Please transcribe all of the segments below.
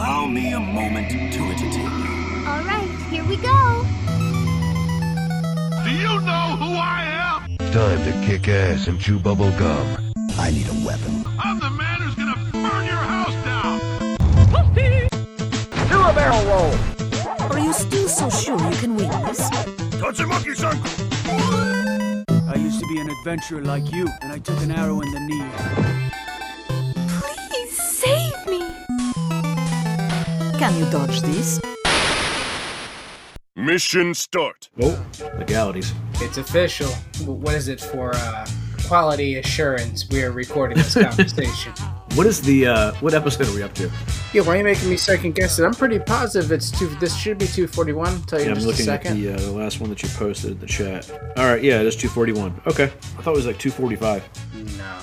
Allow me a moment to entertain you. All right, here we go. Do you know who I am? Time to kick ass and chew bubble gum. I need a weapon. I'm the man who's gonna burn your house down. Do a barrel roll. Are you still so sure you can win this? Tatsumaki-san! I used to be an adventurer like you, and I took an arrow in the knee. Can you dodge this? Mission start. Oh, legalities. It's official. What is it for uh, quality assurance? We are recording this conversation. What is the uh what episode are we up to? yeah, why are you making me second guess it? I'm pretty positive it's two. This should be 241. Tell you Yeah, in I'm just a looking at second. the uh, the last one that you posted in the chat. All right, yeah, it is 241. Okay, I thought it was like 245. No,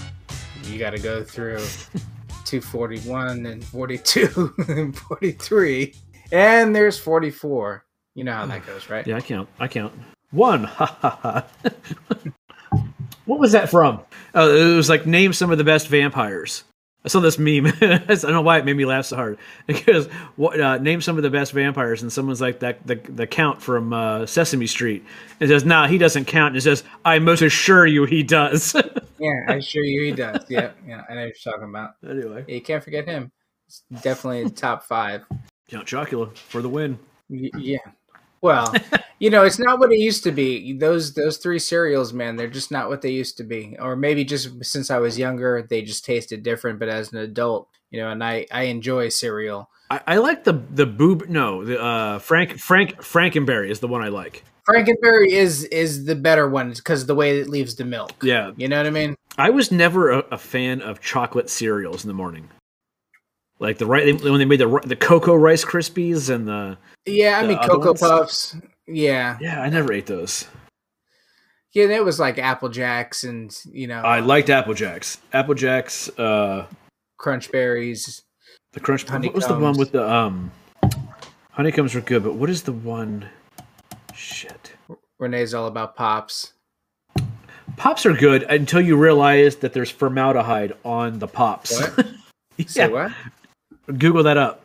you got to go through 241 and 42 and 43, and there's 44. You know how that goes, right? Yeah, I count. I count. One. Ha ha ha. what was that from? Oh, it was like name some of the best vampires. I saw this meme. I don't know why it made me laugh so hard. Because what uh, name some of the best vampires, and someone's like that the the count from uh, Sesame Street. It says, "Nah, he doesn't count." And it says, "I most assure you, he does." Yeah, I assure you he does. Yeah, yeah, I know what you're talking about. anyway, Yeah, you can't forget him. It's definitely top five. Count Chocula for the win. Y- yeah. Well, you know, it's not what it used to be. Those those three cereals, man, they're just not what they used to be. Or maybe just since I was younger, they just tasted different. But as an adult, you know, and I I enjoy cereal. I, I like the the boob. No, the uh, Frank Frank Frankenberry is the one I like. Frankenberry is is the better one because the way it leaves the milk. Yeah, You know what I mean? I was never a, a fan of chocolate cereals in the morning. Like the right when they made the the cocoa rice krispies and the Yeah, I The mean Cocoa ones? Puffs. Yeah, yeah, I never ate those. yeah, that was like Apple Jacks and you know I liked Apple Jacks. Apple Jacks, uh, Crunch Berries. the crunch. What was the one with the um? Honeycombs were good, but what is the one? Shit. Renee's all about pops. Pops are good until you realize that there's formaldehyde on the pops. What? yeah, Say what? Google that up.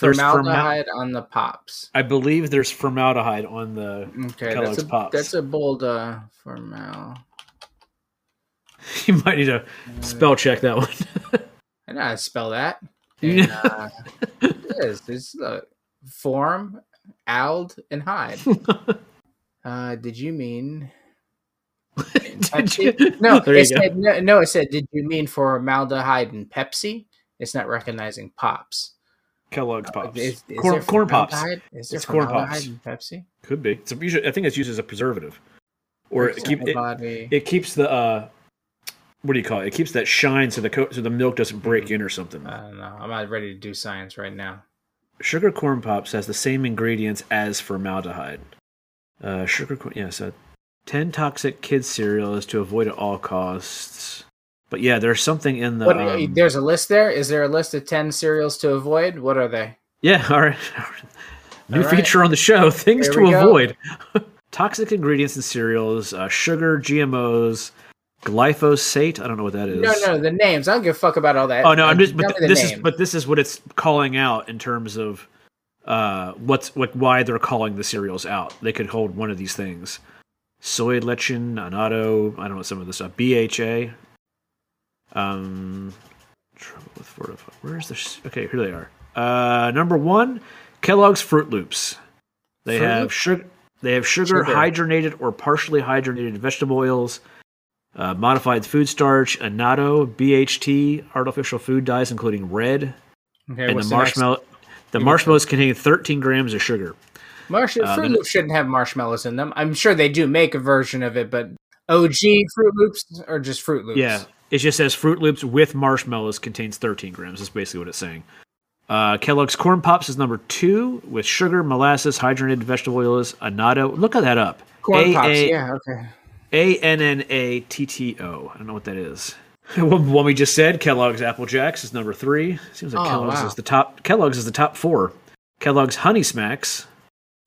There's formal- Formaldehyde on the pops. I believe there's formaldehyde on the Okay, Kellogg's that's a, Pops. that's a bold uh, formal. You might need to spell check that one. I know how to spell that. Yeah. And, uh, it is. It's uh, form, ald, and hide. uh, did you mean? Did you- No, There it said, no, no, it said, did you mean formaldehyde and Pepsi? It's not recognizing pops. Kellogg's Pops. Is, is corn, corn Pops. Is there It's corn Pops. in Pepsi? Could be. It's usually, I think it's used as a preservative, or it, keep, it, it keeps the uh, what do you call it? It keeps that shine so the co- so the milk doesn't break in or something. I don't know. I'm not ready to do science right now. Sugar corn pops has the same ingredients as formaldehyde. Uh, sugar corn, yeah. So, ten toxic kids cereal is to avoid at all costs. But yeah, there's something in the What, um, there's a list there. Is there a list of ten cereals to avoid? What are they? Yeah, all right. New All right. feature on the show: things to avoid. Toxic ingredients in cereals: uh, sugar, GMOs, glyphosate. I don't know what that is. No, no, the names. I don't give a fuck about all that. Oh no, I'm just. But th- this is. But this is what it's calling out in terms of uh, what's like why they're calling the cereals out. They could hold one of these things: soy lectin, annatto. I don't know some of this stuff. BHA. Um, trouble with fortify. Where's this? Okay, here they are. Uh, number one, Kellogg's Fruit Loops. They Fruit have Loops? sugar. They have sugar, Sugar. hydrogenated or partially hydrogenated vegetable oils, uh, modified food starch, annatto, BHT, artificial food dyes, including red, okay, and the the next- marshmallow. The You marshmallows contain 13 grams of sugar. Marsh- Fruit then- Loops shouldn't have marshmallows in them. I'm sure they do make a version of it, but OG Fruit Loops or just Fruit Loops? Yeah, it just says Fruit Loops with marshmallows contains 13 grams. That's basically what it's saying. Uh, Kellogg's Corn Pops is number two with sugar, molasses, hydrogenated vegetable oils, annatto. Look at that up. Corn A- Pops. Yeah, okay. A N N A T T O. I don't know what that is. One we just said, Kellogg's Apple Jacks is number three. Seems like Oh, Kellogg's wow. is the top. Kellogg's is the top four. Kellogg's Honey Smacks,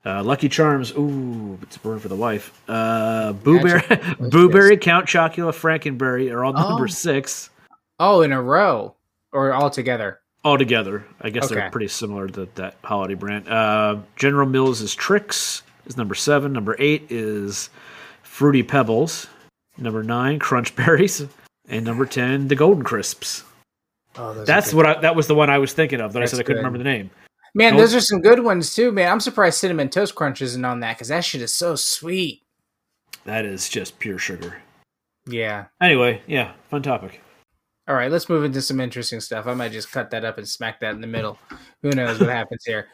uh, Lucky Charms. Ooh, it's a burn for the wife. Uh, Boo Berry, Boo Berry, Count Chocula, Frankenberry are all Oh. number six. Oh, in a row or all together? all together. I guess Okay. they're pretty similar to that holiday brand. Uh, General Mills is Trix is number seven. Number eight is Fruity Pebbles. Number nine, Crunch Berries, and number ten, the Golden Crisps. Oh, That's what I, that was the one I was thinking of that That's I said I couldn't good. remember the name. Man, those are some good ones too, man. I'm surprised cinnamon toast crunch isn't on that because that shit is so sweet. That is just pure sugar. Yeah. Anyway, yeah, fun topic. All right, let's move into some interesting stuff. I might just cut that up and smack that in the middle. Who knows what happens here?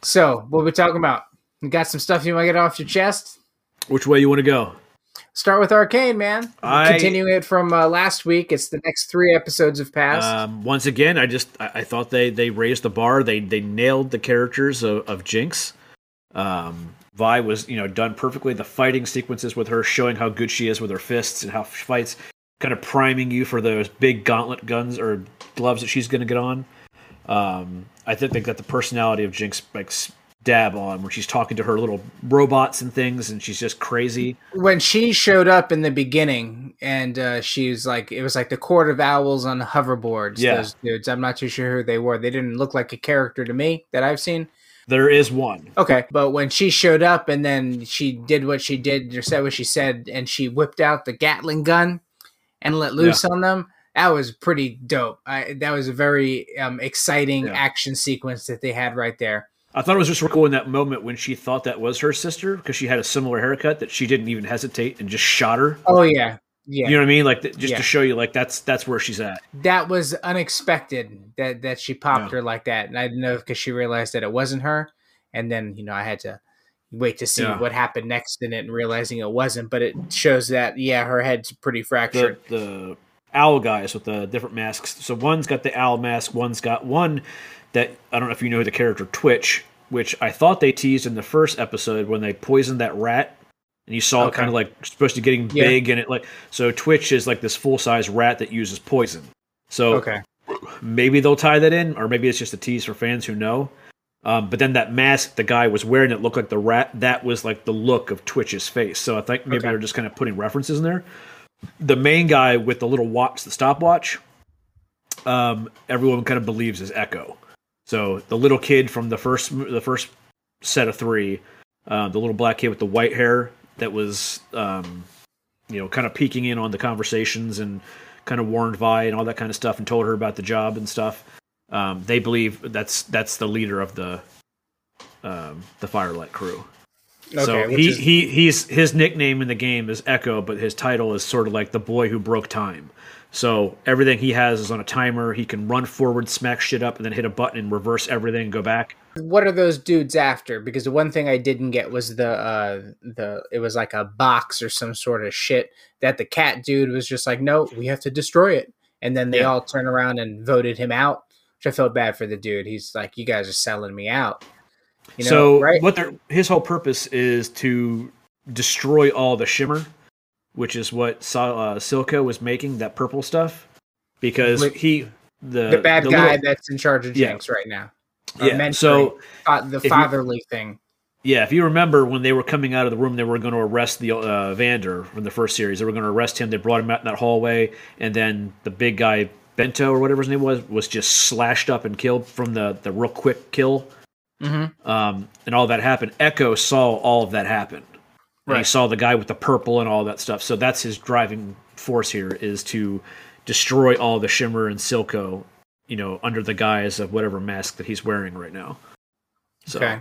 So, what we talking about? You got some stuff you want to get off your chest? Which way you want to go? Start with Arcane, man. I- Continuing it from uh, last week, it's the next three episodes have passed. Um, once again, I just I, I thought they they raised the bar. They they nailed the characters of, of Jinx. Um, Vi was you know done perfectly. The fighting sequences with her showing how good she is with her fists and how she fights, kind of priming you for those big gauntlet guns or gloves that she's going to get on. Um, I think they got the personality of Jinx like dab on when she's talking to her little robots and things, and she's just crazy. when she showed up in the beginning and uh, she was like it was like the court of owls on hoverboards Yeah. those dudes i'm not too sure who they were they didn't look like a character to me that i've seen There is one. okay but when she showed up and then she did what she did or said what she said and she whipped out the gatling gun and let loose on them that was pretty dope I, that was a very um, exciting Yeah. action sequence that they had right there I thought it was just cool in that moment when she thought that was her sister because she had a similar haircut that she didn't even hesitate and just shot her. oh yeah yeah You know what I mean? Like th- just Yeah. to show you, like that's that's where she's at. that was unexpected that that she popped Yeah. her like that and i didn't know because she realized that it wasn't her and then you know i had to wait to see Yeah. what happened next in it and realizing it wasn't but it shows that yeah her head's pretty The fractured the owl guys with the different masks. So one's got the owl mask. One's got one that I don't know if you know the character Twitch, which I thought they teased in the first episode when they poisoned that rat. And you saw it kind of like supposed to getting Yeah. big, and it like so. Twitch is like this full size rat that uses poison. So okay maybe they'll tie that in, or maybe it's just a tease for fans who know. Um, but then that mask the guy was wearing that looked like the rat. That was like the look of Twitch's face. So I think maybe Okay. they're just kind of putting references in there. The main guy with the little watch, the stopwatch, um, everyone kind of believes is Ekko. So the little kid from the first the first set of three, uh, the little black kid with the white hair that was, um, you know, kind of peeking in on the conversations and kind of warned Vi and all that kind of stuff and told her about the job and stuff. Um, they believe that's that's the leader of the um, the Firelight crew. So Okay, which he, is- he he's his nickname in the game is Ekko, but his title is sort of like the boy who broke time. So everything he has is on a timer. He can run forward, smack shit up, and then hit a button and reverse everything and go back. what are those dudes after because the one thing i didn't get was the uh the it was like a box or some sort of shit that the cat dude was just like no we have to destroy it and then they Yeah. all turn around and voted him out which i felt bad for the dude he's like you guys are selling me out you know so right what his whole purpose is to destroy all the shimmer, which is what uh, Silco was making that purple stuff because he the the bad the guy little- that's in charge of Yeah. jinx right now yeah. So fa- the if you- fatherly thing Yeah, if you remember when they were coming out of the room, they were going to arrest the uh, Vander from the first series. They were going to arrest him. They brought him out in that hallway, and then the big guy Bento or whatever his name was was just slashed up and killed from the the real quick kill. Mhm. Um, and all that happened. Ekko saw all of that happen. And he saw the guy with the purple and all that stuff. So that's his driving force here is to destroy all the Shimmer and Silco, you know, under the guise of whatever mask that he's wearing right now. So okay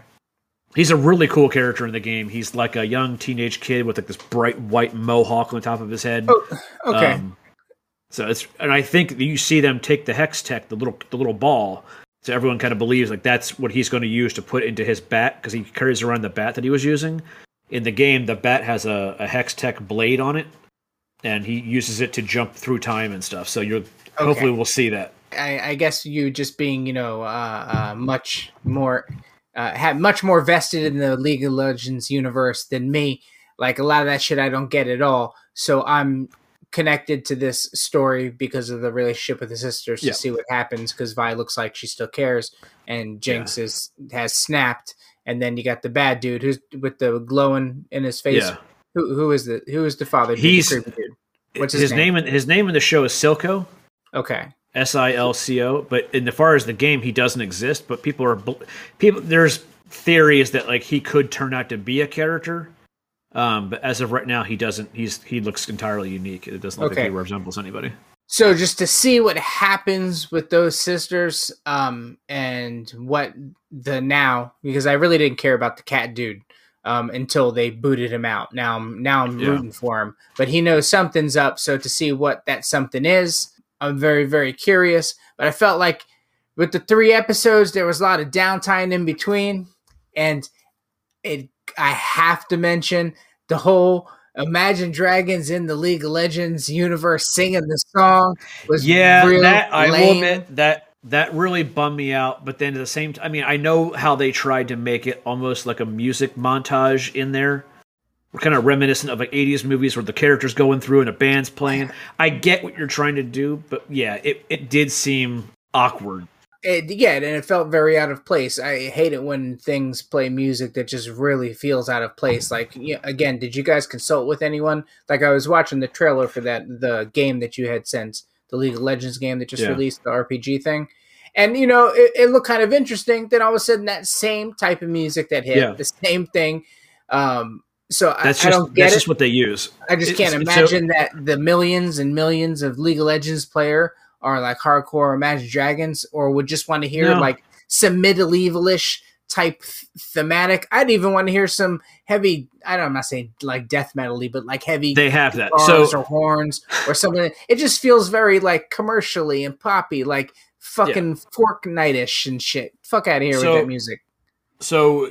He's a really cool character in the game. He's like a young teenage kid with like this bright white mohawk on top of his head. Oh, okay Um, so it's and I think that you see them take the Hextech, the little the little ball. So everyone kind of believes like that's what he's going to use to put into his bat because he carries around the bat that he was using. In the game, the bat has a, a Hextech blade on it, and he uses it to jump through time and stuff. So you're hopefully we'll see that. I, I guess you just being, you know, uh, uh, much more, uh, had much more vested in the League of Legends universe than me. Like a lot of that shit, I don't get at all. So I'm connected to this story because of the relationship with the sisters to see what happens. Because Vi looks like she still cares, and Jinx is has snapped. And then you got the bad dude who's with the glowing in his face. Yeah. Who who is the who is the father? dude, the He's- dude? What's his his name? name? in his name in the show is Silco. Okay. S I L C O. But in as far as the game, he doesn't exist. But people are people. There's theories that like he could turn out to be a character. Um, but as of right now, he doesn't. He's he looks entirely unique. It doesn't look Okay. like he resembles anybody. So just to see what happens with those sisters, um, and what the now because I really didn't care about the cat dude um, until they booted him out. Now I'm now I'm Yeah. rooting for him, but he knows something's up. So to see what that something is, I'm very very curious. But I felt like with the three episodes, there was a lot of downtime in between, and it I have to mention the whole Imagine Dragons in the League of Legends universe singing the song was Yeah, real that I will admit that that really bummed me out. But then at the same time, I mean, I know how they tried to make it almost like a music montage in there. We're Kind of reminiscent of like 80s movies where the characters going through and a band's playing. I get what you're trying to do, but yeah, it, it did seem awkward. It, yeah, and it felt very out of place. I hate it when things play music that just really feels out of place. Like yeah, again, did you guys consult with anyone? Like I was watching the trailer for that the game that you had sent, the League of Legends game that just Yeah. released, the RPG thing. And you know, it, it looked kind of interesting. Then all of a sudden, that same type of music that hit, Yeah. the same thing. Um, so I, That's I just don't get that's it. just what they use. I just It's- can't imagine that the millions and millions of League of Legends player are like hardcore Imagine Dragons, or would just want to hear No. like some medievalish type th- thematic. I'd even want to hear some heavy. I don't. I'm not saying like death metally, but like heavy. They have that. So or horns or something. It just feels very like commercially and poppy, like fucking Fortnite-ish and shit. Fuck out of here So- with that music. so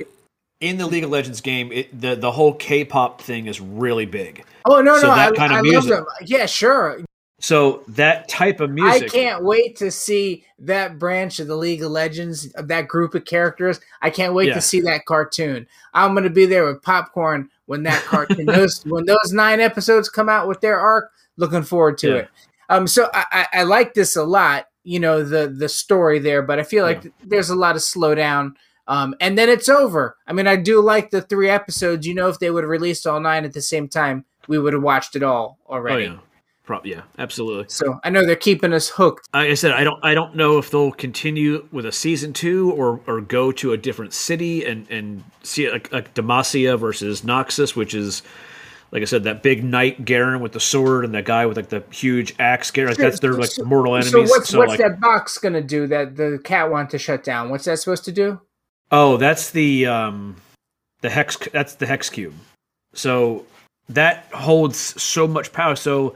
in the League of Legends game, it, the the whole K-pop thing is really big. Oh no, so no, that I, kind of I love music- them. Yeah, sure. So that type of music. I can't wait to see that branch of the League of Legends, of that group of characters. I can't wait Yeah. to see that cartoon. I'm going to be there with popcorn when that cartoon, those when those nine episodes come out with their arc. Looking forward to Yeah. it. Um, so I, I, I like this a lot. You know the the story there, but I feel like there's a lot of slowdown. Um, and then it's over. I mean, I do like the three episodes. You know, if they would have released all nine at the same time, we would have watched it all oh already. yeah, Pro- yeah, absolutely. So I know they're keeping us hooked. Like I said, I don't I don't know if they'll continue with a season two or or go to a different city and and see like, like Demacia versus Noxus, which is like I said, that big knight Garen with the sword and that guy with like the huge axe Garen. Like, that's their like So- mortal So enemies. what's what's like, that box gonna do that the cat wanted to shut down? What's that supposed to do? oh, that's the um the hex. That's the hex cube. So that holds so much power. So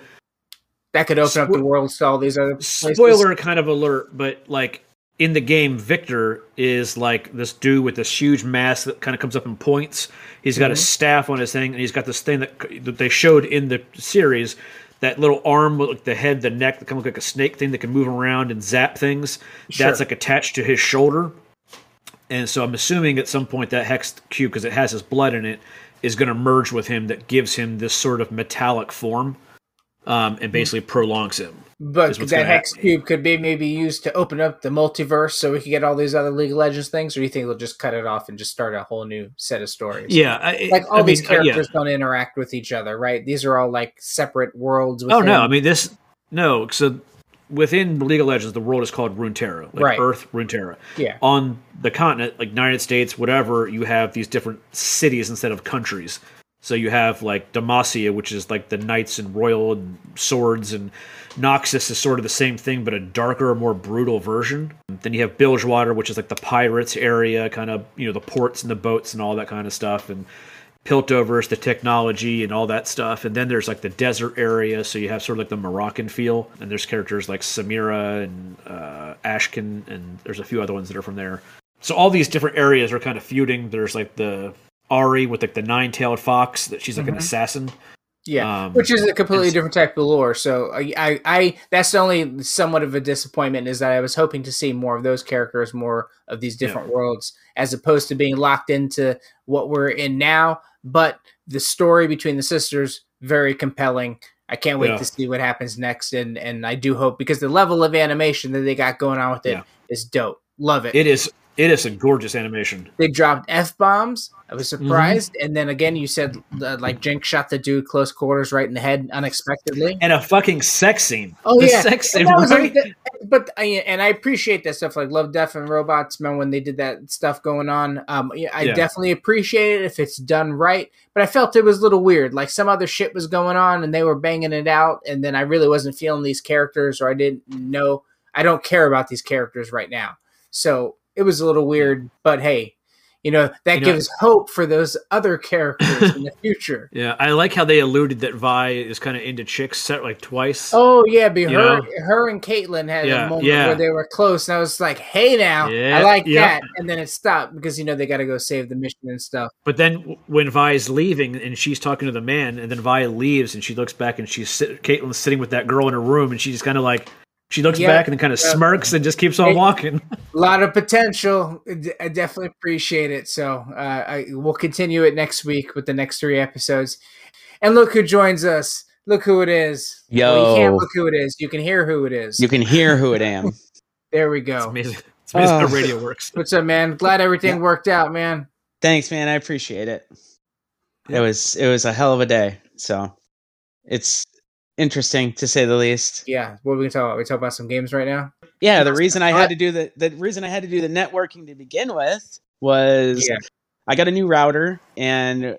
That could open up the world to all these other places. spoiler kind of alert, but like in the game, Viktor is like this dude with this huge mask that kind of comes up and points. He's got a mm-hmm. staff on his thing, and he's got this thing that, that they showed in the series. That little arm with like the head, the neck that kind of like a snake thing that can move around and zap things. Sure. That's like attached to his shoulder. And so I'm assuming at some point that hex cube, because it has his blood in it, is going to merge with him. That gives him this sort of metallic form, um, and basically prolongs him. But that hex cube could be maybe used to open up the multiverse, so we could get all these other League of Legends things. Or do you think they'll just cut it off and just start a whole new set of stories? Yeah, I, like all I these mean, uh, yeah. characters don't interact with each other, right? These are all like separate worlds. Oh no, I mean this. No, so within League of Legends, the world is called Runeterra, like Right. Earth Runeterra. Yeah. On the continent, like United States, whatever, you have these different cities instead of countries. So you have like Demacia, which is like the knights and royal and swords, and Noxus is sort of the same thing, but a darker, more brutal version. Then you have Bilgewater, which is like the pirates area, kind of you know the ports and the boats and all that kind of stuff, and Piltovers, the technology and all that stuff. And then there's like the desert area, so you have sort of like the Moroccan feel. And there's characters like Samira and uh, Akshan, and there's a few other ones that are from there. So all these different areas are kind of feuding. There's like the Ahri with like the nine-tailed fox that she's like an assassin. Yeah, Um, which is a completely different type of lore. So I, I, I, that's only somewhat of a disappointment is that I was hoping to see more of those characters, more of these different worlds, as opposed to being locked into what we're in now. But the story between the sisters very compelling. I can't wait Yeah. to see what happens next, and and I do hope because the level of animation that they got going on with it is Yeah. dope. Love it. It is It is a gorgeous animation. They dropped f bombs. I was Mm-hmm. surprised, and then again, you said uh, like Jinx shot the dude close quarters right in the head unexpectedly. And a fucking sex scene. Oh the yeah, sex scene, right? like, the- but I and I appreciate that stuff. Like Love, Death, and Robots. Remember when they did that stuff going on? Um, I Yeah. definitely appreciate it if it's done right. But I felt it was a little weird. Like some other shit was going on, and they were banging it out, and then I really wasn't feeling these characters, or I didn't know. I don't care about these characters right now, so it was a little weird. But hey. You know that You know- gives hope for those other characters in the future. Yeah, I like how they alluded that Vi is kind of into chicks set like twice. Oh yeah, be her, know? her and Caitlyn had Yeah, a moment yeah. where they were close, and I was like, "Hey, now Yeah, I like that," and then it stopped because you know they got to go save the mission and stuff. But then when Vi is leaving and she's talking to the man, and then Vi leaves and she looks back and she's sit- Caitlyn's sitting with that girl in her room, and she's just kind of like she looks Yeah, back and kind of yeah. smirks and just keeps on Hey. walking. A lot of potential. I definitely appreciate it. So uh, I we'll continue it next week with the next three episodes. And look who joins us. Look who it is. Well, you can't Yo. look who it is. You can hear who it is. You can hear who it am. there we It's go. amazing. It's amazing how Oh. radio works. What's up, man? Glad everything worked out, man. Thanks, man. I appreciate it. Yeah. It was it was a hell of a day. So it's interesting to say the least. Yeah. What are we talk about? We talk about some games right now. Yeah, the reason I had to do the the reason I had to do the networking to begin with was Yeah. I got a new router and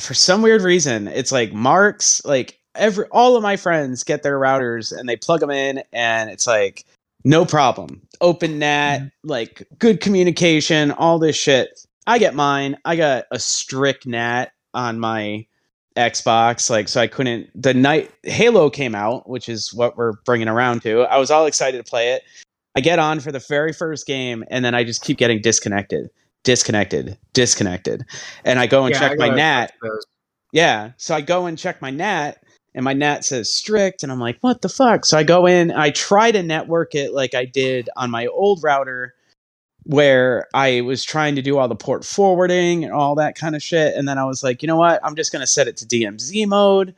for some weird reason it's like Mark's like every all of my friends get their routers and they plug them in and it's like no problem. Open net, mm-hmm. like good communication, all this shit. I get mine. I got a strict NAT on my Xbox, like so I couldn't. The night Halo came out, which is what we're bringing around to. I was all excited to play it. I get on for the very first game, and then I just keep getting disconnected, disconnected, disconnected, and I go and Yeah, check my NAT. Yeah. So I go and check my NAT, and my NAT says strict, and I'm like, what the fuck? So I go in, I try to network it like I did on my old router, where I was trying to do all the port forwarding and all that kind of shit. And then I was like, you know what? I'm just going to set it to DMZ mode.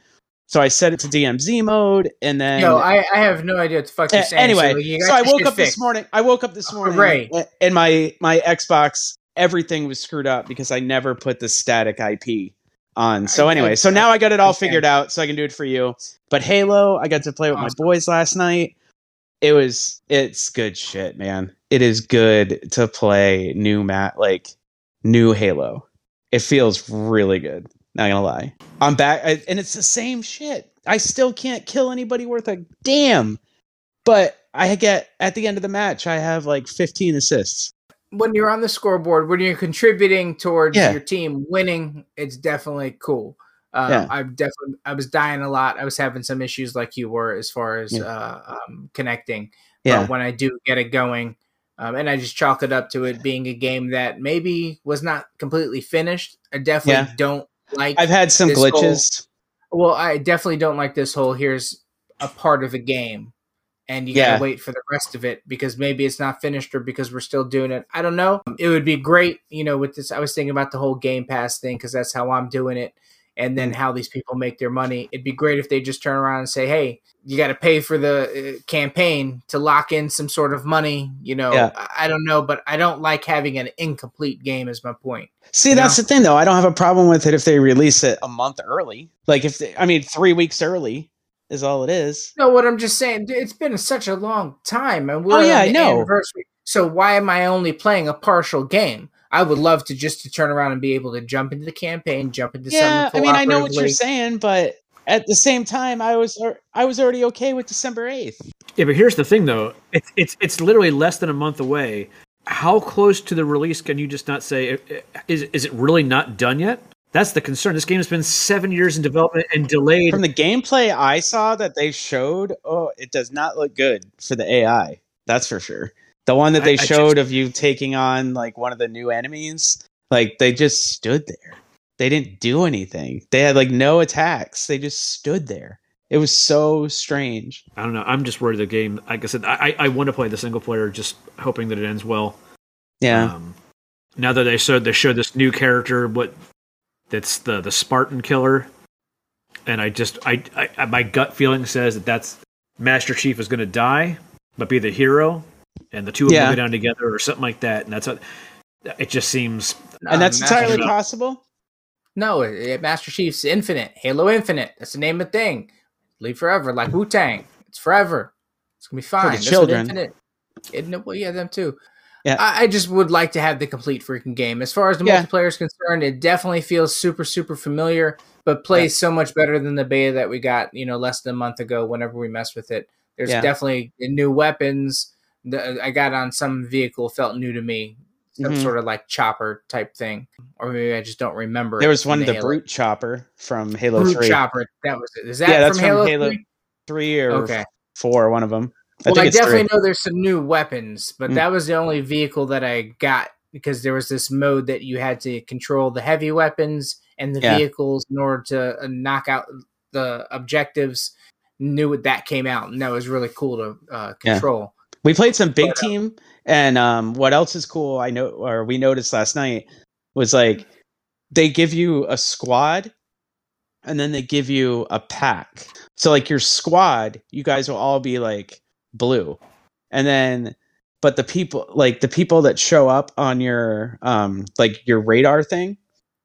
So I set it to DMZ mode, and then. no, I, I have no idea what the fuck you're saying. anyway, so, you so I woke up this morning. I woke up this morning, Hooray. a- and my my Xbox everything was screwed up because I never put the static IP on. So anyway, so now I got it all figured out, so I can do it for you. But Halo, I got to play with my boys last night. It was it's good shit, man. It is good to play new mat like new Halo. It feels really good. Not gonna lie, I'm back, I, and it's the same shit. I still can't kill anybody worth a damn, but I get at the end of the match, I have like 15 assists. when you're on the scoreboard, when you're contributing towards Yeah. your team winning, it's definitely cool. Uh, Yeah. I definitely I was dying a lot. I was having some issues like you were as far as Yeah. uh, um, connecting. Yeah, But when I do get it going, um, and I just chalk it up to it being a game that maybe was not completely finished. I definitely Yeah. don't like. I've had some this whole- glitches. well, I definitely don't like this whole. Here's a part of a game, and you Yeah. gotta wait for the rest of it because maybe it's not finished or because we're still doing it. I don't know. It would be great, you know, with this. I was thinking about the whole Game Pass thing because that's how I'm doing it, and Mm. then how these people make their money. It'd be great if they just turn around and say, "Hey, you got to pay for the uh, campaign to lock in some sort of money." You know, Yeah. I, I don't know, but I don't like having an incomplete game. Is my point. See, that's the thing, though. I don't have a problem with it if they release it a month early. Like if they, I mean, three weeks early is all it is. No, what I'm just saying, it's been such a long time, and we're Oh, yeah, on I know. anniversary. So why am I only playing a partial game? I would love to just to turn around and be able to jump into the campaign, jump into Yeah, I mean, I know what you're saying, but at the same time, I was I was already okay with December eighth. Yeah, but here's the thing, though. It's it's it's literally less than a month away. How close to the release can you just not say? Is is it really not done yet? That's the concern. This game has been seven years in development and delayed. From the gameplay I saw that they showed, oh, it does not look good for the AI. That's for sure. The one that I- they I just- showed of you taking on like one of the new enemies, like they just stood there. They didn't do anything. They had like no attacks. They just stood there. It was so strange. I don't know. I'm just worried the game. Like I said, I I want to play the single player, just hoping that it ends well. Yeah. Um, now that they showed they showed this new character, what that's the the Spartan killer, and I just I, I my gut feeling says that that's Master Chief is going to die, but be the hero. And the two of Yeah. them go down together or something like that. And that's what it just seems. and that's Master entirely Chief- possible. No, it, it- Master Chief's Infinite, Halo Infinite. That's the name of the thing. Live forever, like Wu Tang. It's forever. It's gonna be fine. the That's what children. Infinite. It, well, yeah, them too. Yeah. I, I just would like to have the complete freaking game. As far as the Yeah. multiplayer is concerned, it definitely feels super, super familiar, but plays so much better than the beta that we got, you know, less than a month ago. Whenever we messed with it, there's Yeah. definitely new weapons. The, I got on some vehicle felt new to me, some Mhm. sort of like chopper type thing, or maybe I just don't remember. There was one, the Halo. brute chopper from Halo Brute Three, chopper. That was it. Is that Yeah, that's from from Halo? Halo 3? three or Okay. four, one of them. I well, I definitely three. know there's some new weapons, but Mm. that was the only vehicle that I got because there was this mode that you had to control the heavy weapons and the Yeah. vehicles in order to uh, knock out the objectives. Knew that came out, and that was really cool to uh, Yeah. We played some big uh, team, and um, what else is cool? I know, or we noticed last night was like they give you a squad, and then they give you a pack. So like your squad, you guys will all be like blue, and then but the people like the people that show up on your um like your radar thing,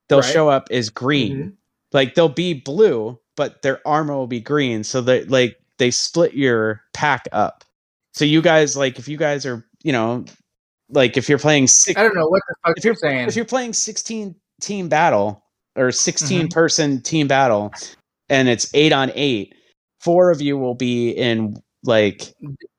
they'll Right. show up as green. Mhm. Like they'll be blue, but their armor will be green. So they like they split your pack up. So you guys like if you guys are you know like if you're playing six, I don't know what the fuck if you're saying. if you're playing 16 team battle or 16 Mhm. person team battle and it's 8 on 8 four of you will be in like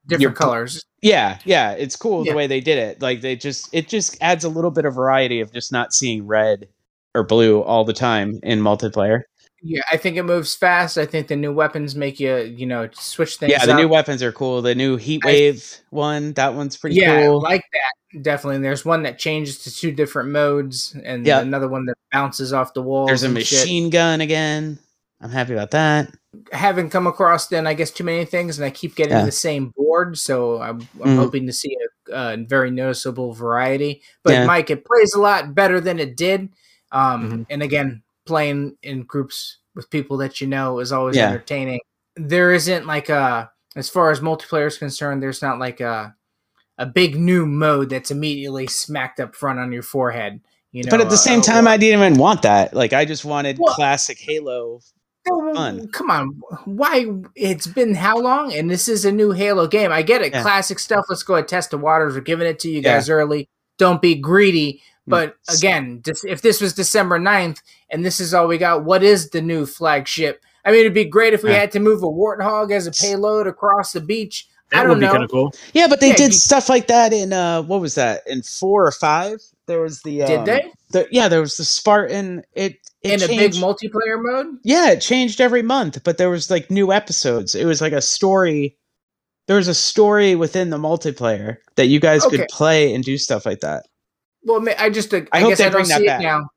Different you're- colors. yeah yeah it's cool Yeah. the way they did it like they just it just adds a little bit of variety of just not seeing red or blue all the time in multiplayer Yeah, I think it moves fast. I think the new weapons make you, you know, switch things. yeah the up. new weapons are cool the new heat I- wave one that one's pretty yeah, cool I like that definitely. And there's one that changes to two different modes, and Yeah. another one that bounces off the walls. there's a and shit. machine gun again i'm happy about that I haven't come across then I guess too many things, and I keep getting Yeah. the same board, so I'm, I'm Mhm. hoping to see a, a very noticeable variety. But Yeah. Mike, it plays a lot better than it did. Um, Mm-hmm. Mhm. And again, playing in groups with people that you know is always Yeah. entertaining. There isn't like a as far as multiplayer is concerned, there's not like a a big new mode that's immediately smacked up front on your forehead. You know, but at the uh, same time i didn't even want that like i just wanted Well- classic halo fun. Come on, why? It's been how long? And this is a new Halo game. I get it, Yeah. classic stuff. Let's go and test the waters. We're giving it to you Yeah. guys early. Don't be greedy. But again, if this was December 9th and this is all we got, what is the new flagship? I mean, it'd be great if we Yeah. had to move a warthog as a payload across the beach. I That don't would be know. kind of cool. Yeah, but they Yeah, did you- stuff like that in uh what was that? In 4 or 5? There was the um, Did they the- yeah, there was the Spartan it, it in a big multiplayer mode? Yeah, it changed every month, but there was like new episodes. It was like a story there was a story within the multiplayer that you guys Okay. could play and do stuff like that. Well, I just uh, I I, guess I don't see back. it now.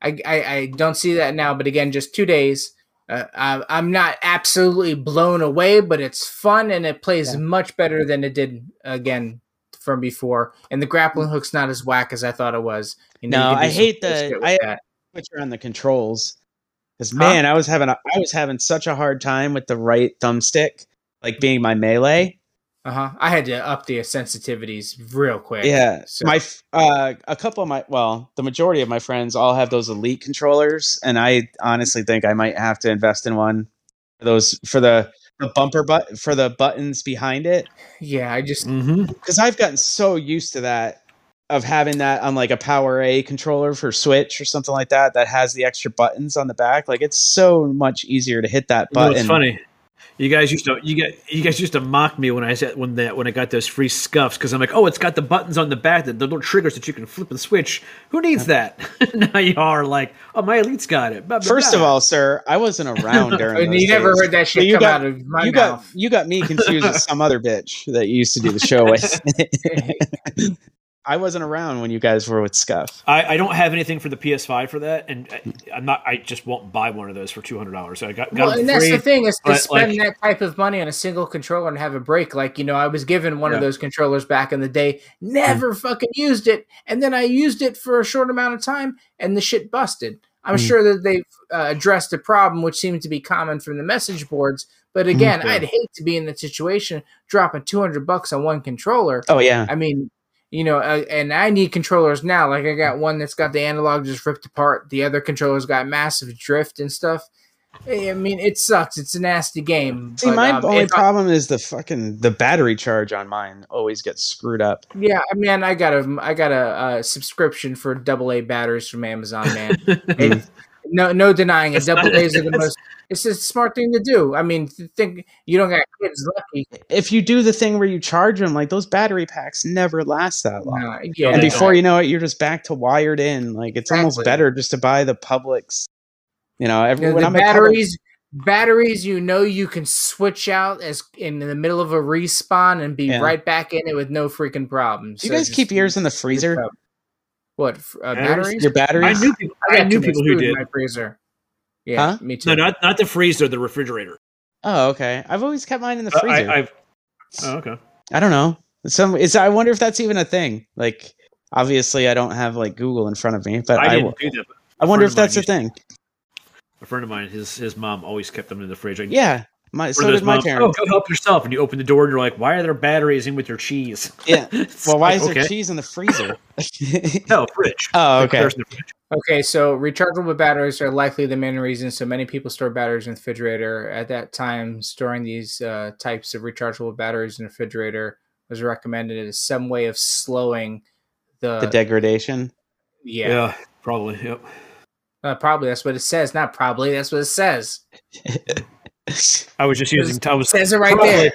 I, I I don't see that now, but again, just two days. Uh, I'm I'm not absolutely blown away, but it's fun and it plays Yeah. much better than it did again from before. And the grappling hook's not as whack as I thought it was. You No, you I hate the I that. Switcher on the controls. Huh? man, I was having a, I was having such a hard time with the right thumbstick like being my melee. Uh-huh. I had to up the sensitivities real quick. Yeah, So- my uh, a couple of my well, the majority of my friends all have those elite controllers, and I honestly think I might have to invest in one for those for the the bumper but for the buttons behind it yeah, I just Mm-hmm. because I've gotten so used to that of having that on like a PowerA controller for Switch or something like that that has the extra buttons on the back. Like it's so much easier to hit that You know, button. it's funny. You guys used to you get you guys used to mock me when I said when that when I got those free scuffs because I'm like, oh, it's got the buttons on the back, the, the little triggers that you can flip and switch. Who needs that? now you are like, oh, my elite's got it. Blah, blah, First of all, sir, I wasn't around during. and those you never days. heard that shit you come got- out of my you mouth. got you got me confused with some other bitch that you used to do the show with. I wasn't around when you guys were with SCUF. I, I don't have anything for the PS5 for that, and I, I'm not. I just won't buy one of those for two hundred dollars. So I got, got Well, and for that's the thing is to spend like- that type of money on a single controller and have a break. Like you know, I was given one of those controllers back in the day, never fucking used it, and then I used it for a short amount of time, and the shit busted. I'm Mm. sure that they've uh, addressed the problem, which seemed to be common from the message boards, But again, Yeah. I'd hate to be in that situation dropping 200 bucks on one controller. Oh yeah. I mean, you know, uh, and I need controllers now. Like I got one that's got the analog just ripped apart. The other controller's got massive drift and stuff. I mean, it sucks. It's a nasty game. See, but, my um, only if I- problem is the fucking the battery charge on mine always gets screwed up. yeah, I mean, I got a I got a, uh subscription for double A batteries from Amazon, man. It- no, no denying it. It's Double A's are the most. It's a smart thing to do. I mean, think you don't got kids lucky. If you do the thing where you charge them, like those battery packs never last that long. Uh, yeah, and they before you know it, you're just back to wired in. Like it's almost better just to buy the Publix. You know, every, You know, when the Publix- batteries batteries you know you can switch out as in the middle of a respawn and be Yeah. right back in it with no freaking problems. Do you So guys just- keep yours in the freezer? What uh, Batteries? batteries? Your batteries? I knew people, I I got knew people who food in did. my freezer. Yeah, Huh? me too. No, not not the freezer, the refrigerator. Oh, okay. I've always kept mine in the Uh, freezer. I, I, I've. Oh, okay. don't know. Some is I wonder if that's even a thing. Like, obviously, I don't have like Google in front of me, but I I, didn't do that. but I wonder if that's a used- thing. A friend of mine, his his mom always kept them in the fridge. Like, Yeah, my one so did my moms, parents. Oh, go help yourself. And you open the door and you're like, why are there batteries in with your cheese? Yeah. Well, why like, is there okay. cheese in the freezer? No, fridge. Oh, okay. there's the fridge. Okay, so rechargeable batteries are likely the main reason. So many people store batteries in the refrigerator. At that time, storing these uh, types of rechargeable batteries in the refrigerator was recommended as some way of slowing the, the degradation. yeah. Yeah, probably. Yep. Uh, probably that's what it says. Not probably. That's what it says. I was just using Tom's. says it right probably- there.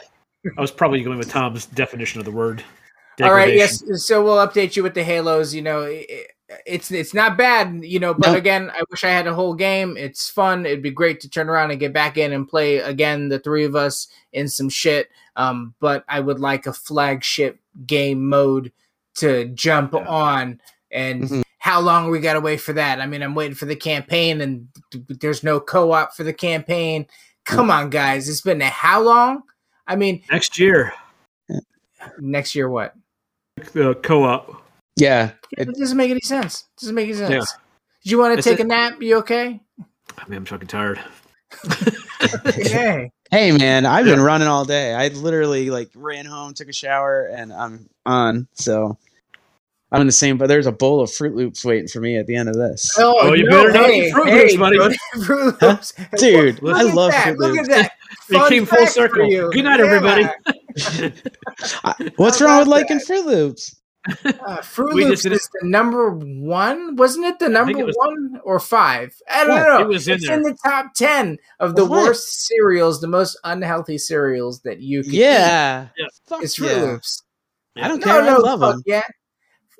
I was probably going with Tom's definition of the word. All right. Yes. So we'll update you with the Halos. You know, it, it's it's not bad. You know, but No. again, I wish I had a whole game. It's fun. It'd be great to turn around and get back in and play again. The three of us in some shit. Um, but I would like a flagship game mode to jump Yeah. on. And Mhm. how long we got to wait for that? I mean, I'm waiting for the campaign, and there's no co-op for the campaign. Come on, guys! It's been how long? I mean, Next year, next year what? The co-op. Yeah, It, it, doesn't make any sense. It doesn't make any sense. Yeah. Did you want to take a- a nap? You okay? I mean, I'm fucking tired. hey. Hey man, I've been running all day. I literally like ran home, took a shower, and I'm on. So I'm in the same. But there's a bowl of Fruit Loops waiting for me at the end of this. Oh, you better not eat Fruit Loops, buddy. Fruit Loops. Dude, Look I love that. Fruit Look at that. It came full circle. you. Good night, Yeah. everybody. What's wrong with about liking that? Fruit Loops? Uh, Fruit We Loops is the number one, wasn't it? The number it was- one or five? I don't What? know. It was in it's there. in the top ten of the what? worst cereals, the most unhealthy cereals that you can Yeah. Yeah. It's Fruit yeah. Loops. I don't No, care. no, I love fuck them. Yeah.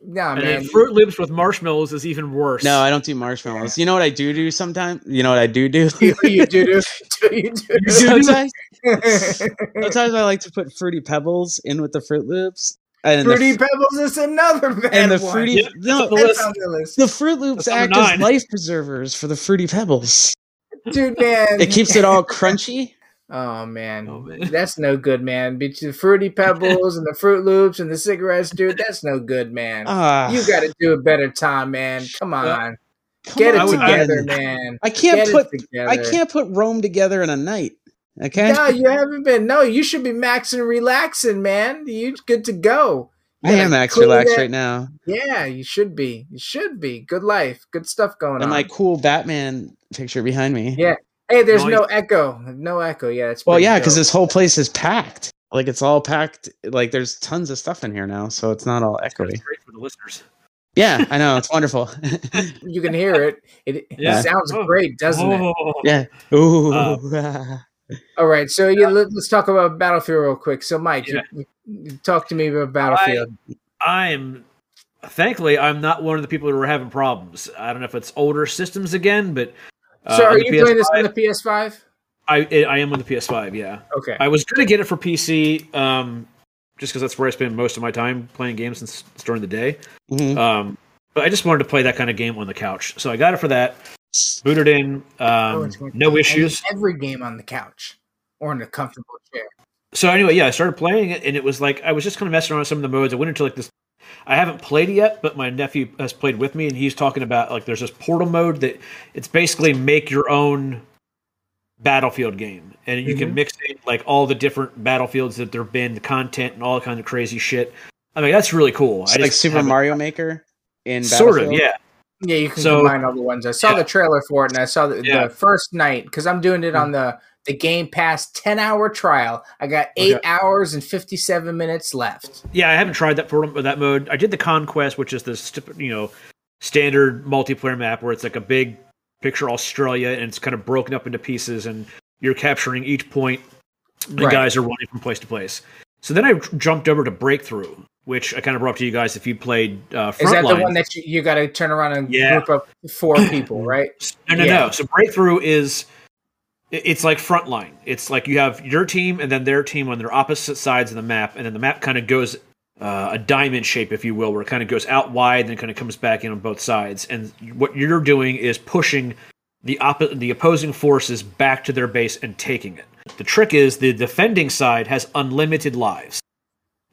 No, and man. then Fruit Loops with marshmallows is even worse. No, I don't do marshmallows. You know what I do do sometimes? You know what I do do? you, you do do. do you do. sometimes, sometimes I like to put fruity pebbles in with the Fruit Loops. And Fruity the, Pebbles is another bad and the one. fruity Yeah, no, that's on the list. the list. the Fruit Loops That's act number as life preservers for the fruity pebbles. Dude, man. It keeps it all crunchy. Oh man. Oh, man. that's no good, man. Between the fruity pebbles and the Fruit Loops and the cigarettes, dude, that's no good, man. Ah, you got to do a better time, man. Come on, come get it on. together, man. I can't Get put. I can't put Rome together in a night. Okay, No, you haven't been. No, you should be maxing, relaxing, man. You good to go. I am gotta relaxed that- right now. Yeah, you should be. You should be. Good life, good stuff going And on. my cool Batman picture behind me. Yeah. Hey, there's Nice. no echo. No echo. Yeah, it's Well, yeah, because this whole place is packed. Like it's all packed. Like there's tons of stuff in here now, so it's not all It's great for the listeners. Yeah, I know it's wonderful. you can hear it. It, Yeah. it sounds Oh. great, doesn't it? Oh. yeah. Ooh. Uh, All right, so yeah, let, us talk about Battlefield real quick. So, Mike, Yeah. you, you- talk to me about Battlefield. I am thankfully I'm not one of the people who are having problems. I don't know if it's older systems again, but uh, so, on are you playing this on the PS5? I I am on the PS5. Yeah, Okay. I was gonna get it for PC, um, just because that's where I spend most of my time playing games since during the day. Mhm. Um, but I just wanted to play that kind of game on the couch, so I got it for that. Booted in, Oh, um, to no issues. Every game on the couch or in a comfortable chair. So anyway, yeah, I started playing it, and it was like I was just kind of messing around with some of the modes. I went into like this. I haven't played it yet, but my nephew has played with me, and he's talking about like there's this portal mode that it's basically make your own battlefield game, and you can Mhm. mix in like all the different battlefields that there've been, the content, and all kind of crazy shit. I mean, that's really cool. It's I like Super Mario Maker in sort of, yeah. Yeah, you can So- combine all the ones. I saw Yeah. the trailer for it, and I saw the, Yeah. the first night because I'm doing it on the the Game Pass 10 hour trial. I got eight Okay. hours and 57 minutes left. Yeah, I haven't tried that for that mode. I did the Conquest, which is the st- you know standard multiplayer map where it's like a big picture Australia and it's kind of broken up into pieces, and you're capturing each point. The Right. guys are running from place to place. So then I jumped over to Breakthrough, which I kind of brought up to you guys if you played uh, Is that the one that you, you got to turn around and Yeah. group up four people, right? No, no, Yeah. no. So breakthrough is it's like frontline. It's like you have your team and then their team on their opposite sides of the map, and then the map kind of goes uh, a diamond shape, if you will, where it kind of goes out wide and then kind of comes back in on both sides. And what you're doing is pushing the oppo- the opposing forces back to their base and taking it. The trick is the defending side has unlimited lives.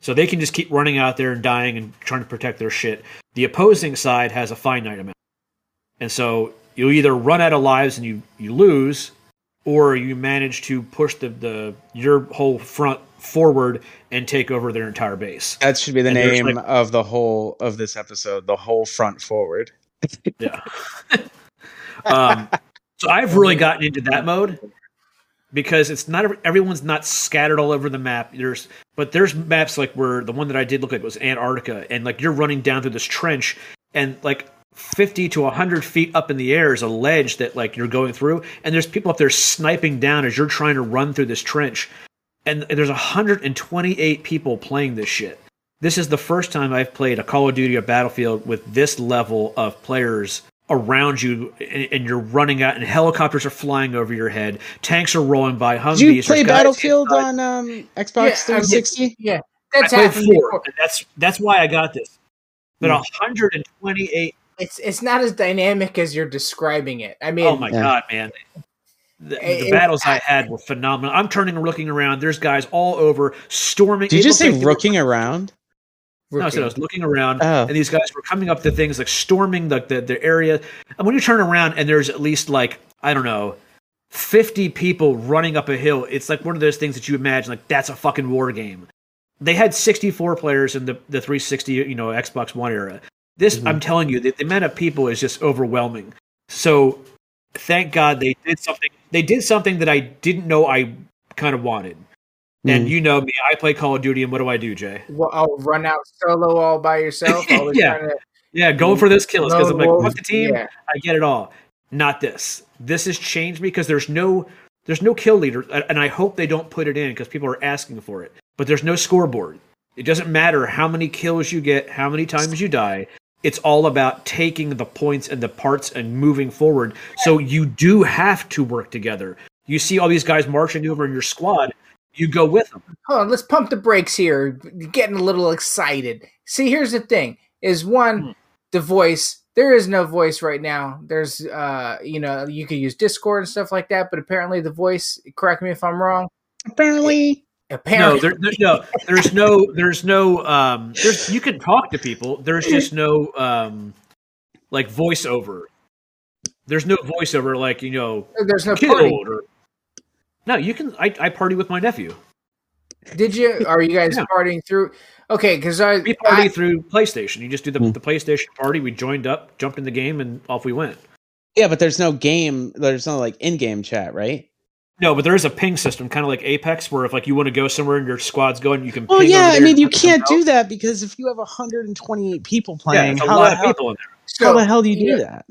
So they can just keep running out there and dying and trying to protect their shit. The opposing side has a finite amount. And so you either run out of lives and you, you lose, or you manage to push the, the your whole front forward and take over their entire base. That should be the And name like- of the whole of this episode. The whole front forward. Yeah. um, so I've really gotten into that mode because it's not everyone's not scattered all over the map. There's but there's maps like where the one that I did look like was Antarctica, and like you're running down through this trench, and like 50 to 100 feet up in the air is a ledge that like you're going through, and there's people up there sniping down as you're trying to run through this trench, and there's 128 people playing this shit. This is the first time I've played a Call of Duty or Battlefield with this level of players around you, and, and you're running out, and helicopters are flying over your head, tanks are rolling by, Humvees. Did you play there's Battlefield inside- on um, Xbox Yeah, 360? Yeah, I that's played four, and that's that's why I got this. But Hmm. 128 It's it's not as dynamic as you're describing it. I mean, Oh my Yeah. god, man! The, It- the it- battles I had were phenomenal. I'm turning and looking around. There's guys all over storming. Did you just say like they were- rooking around? No, I said I was looking around, Oh. and these guys were coming up to things like storming the, the the area. And when you turn around and there's at least like I don't know, fifty people running up a hill, it's like one of those things that you imagine like that's a fucking war game. They had 64 players in the the 360, you know, Xbox One era. This, Mhm. I'm telling you, the, the amount of people is just overwhelming. So, thank God they did something. They did something that I didn't know I kind of wanted. And Mm. you know me, I play Call of Duty, and what do I do, Jay? Well, I'll run out solo all by yourself. Yeah. trying to Yeah, going for those kills because I'm like, lone fuck the team. Yeah. I get it all. Not this. This has changed me because there's no there's no kill leader, and I hope they don't put it in because people are asking for it. But there's no scoreboard. It doesn't matter how many kills you get, how many times you die. It's all about taking the points and the parts and moving forward. So you do have to work together. You see all these guys marching over in your squad. You go with them. Hold on, let's pump the brakes here. Getting a little excited. See, here's the thing: is one Hmm. the voice. There is no voice right now. There's, uh, you know, you could use Discord and stuff like that, but apparently the voice. Correct me if I'm wrong. Apparently. No, there, there's no, there's no, there's no. Um, there's you can talk to people. There's just no, um, like voiceover. There's no voiceover like you know there's no killed party. or. No, you can. I, I party with my nephew. Did you? Are you guys Yeah. partying through? Okay, because I, We party I through PlayStation. You just do the, Hmm. the PlayStation party. We joined up, jumped in the game, and off we went. Yeah, but there's no game. There's no like in-game chat, right? No, but there is a ping system, kind of like Apex, where if like you want to go somewhere and your squad's going, you can. Oh ping yeah, over I mean you can't do that because if you have 128 people playing, it's a how, lot the of hell, people in there. so, how the hell do you do yeah. that?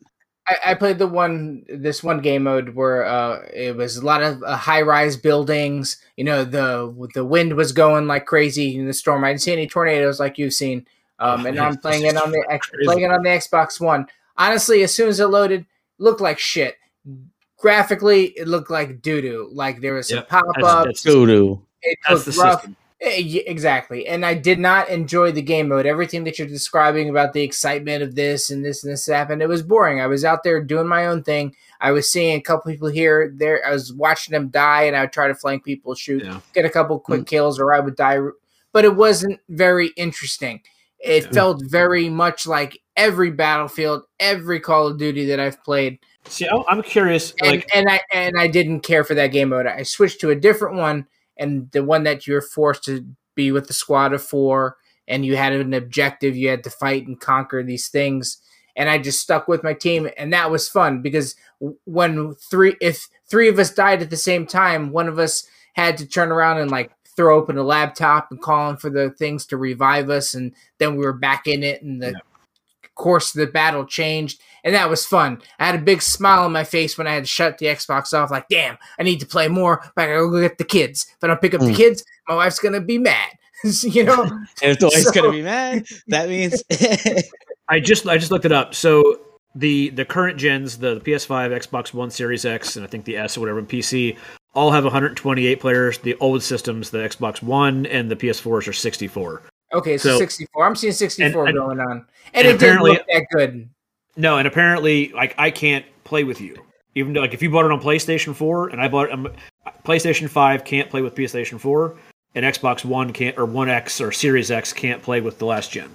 I, I played the one this one game mode where uh, it was a lot of uh, high rise buildings. You know the the wind was going like crazy in the storm. I didn't see any tornadoes like you've seen. Um, Oh, and man, I'm playing this it is on the X, crazy. playing it on the Xbox One. Honestly, as soon as it loaded, looked like shit. Graphically, it looked like doo doo. Like there was some Yep, pop That's, ups. that's, Doo-doo. It that's looked the rough. system. Eh, Exactly. And I did not enjoy the game mode. Everything that you're describing about the excitement of this and this and this happened, it was boring. I was out there doing my own thing. I was seeing a couple people here, there. I was watching them die, and I would try to flank people, shoot, Yeah. get a couple quick kills, or I would die. But it wasn't very interesting. It Yeah. felt very much like every Battlefield, every Call of Duty that I've played. See, I'm- I'm curious. and, Like, and I and I didn't care for that game mode. I switched to a different one, and the one that you're forced to be with the squad of four, and you had an objective. You had to fight and conquer these things, and I just stuck with my team, and that was fun because when three if three of us died at the same time, one of us had to turn around and like throw open a laptop and call in for the things to revive us, and then we were back in it, and the course of the battle changed, and that was fun. I had a big smile on my face when I had to shut the Xbox off. Like, damn, I need to play more, but I gotta go get the kids. If I don't pick up the Mm. kids, my wife's gonna be mad. you know, And if the wife's So- gonna be mad, that means I just I just looked it up. So the the current gens, the, PS5, Xbox One, Series X, and I think the S or whatever, and PC, all have 128 players. The old systems, the Xbox One and the PS4s, are 64. okay, so, So- 64. I'm seeing 64 and- going on, and, and it didn't look that good. No, and apparently, like I can't play with you. Even though, like, if you bought it on PlayStation 4 and I bought it, um, PlayStation 5 can't play with PlayStation 4, and Xbox One can't, or One X or Series X can't play with the last gen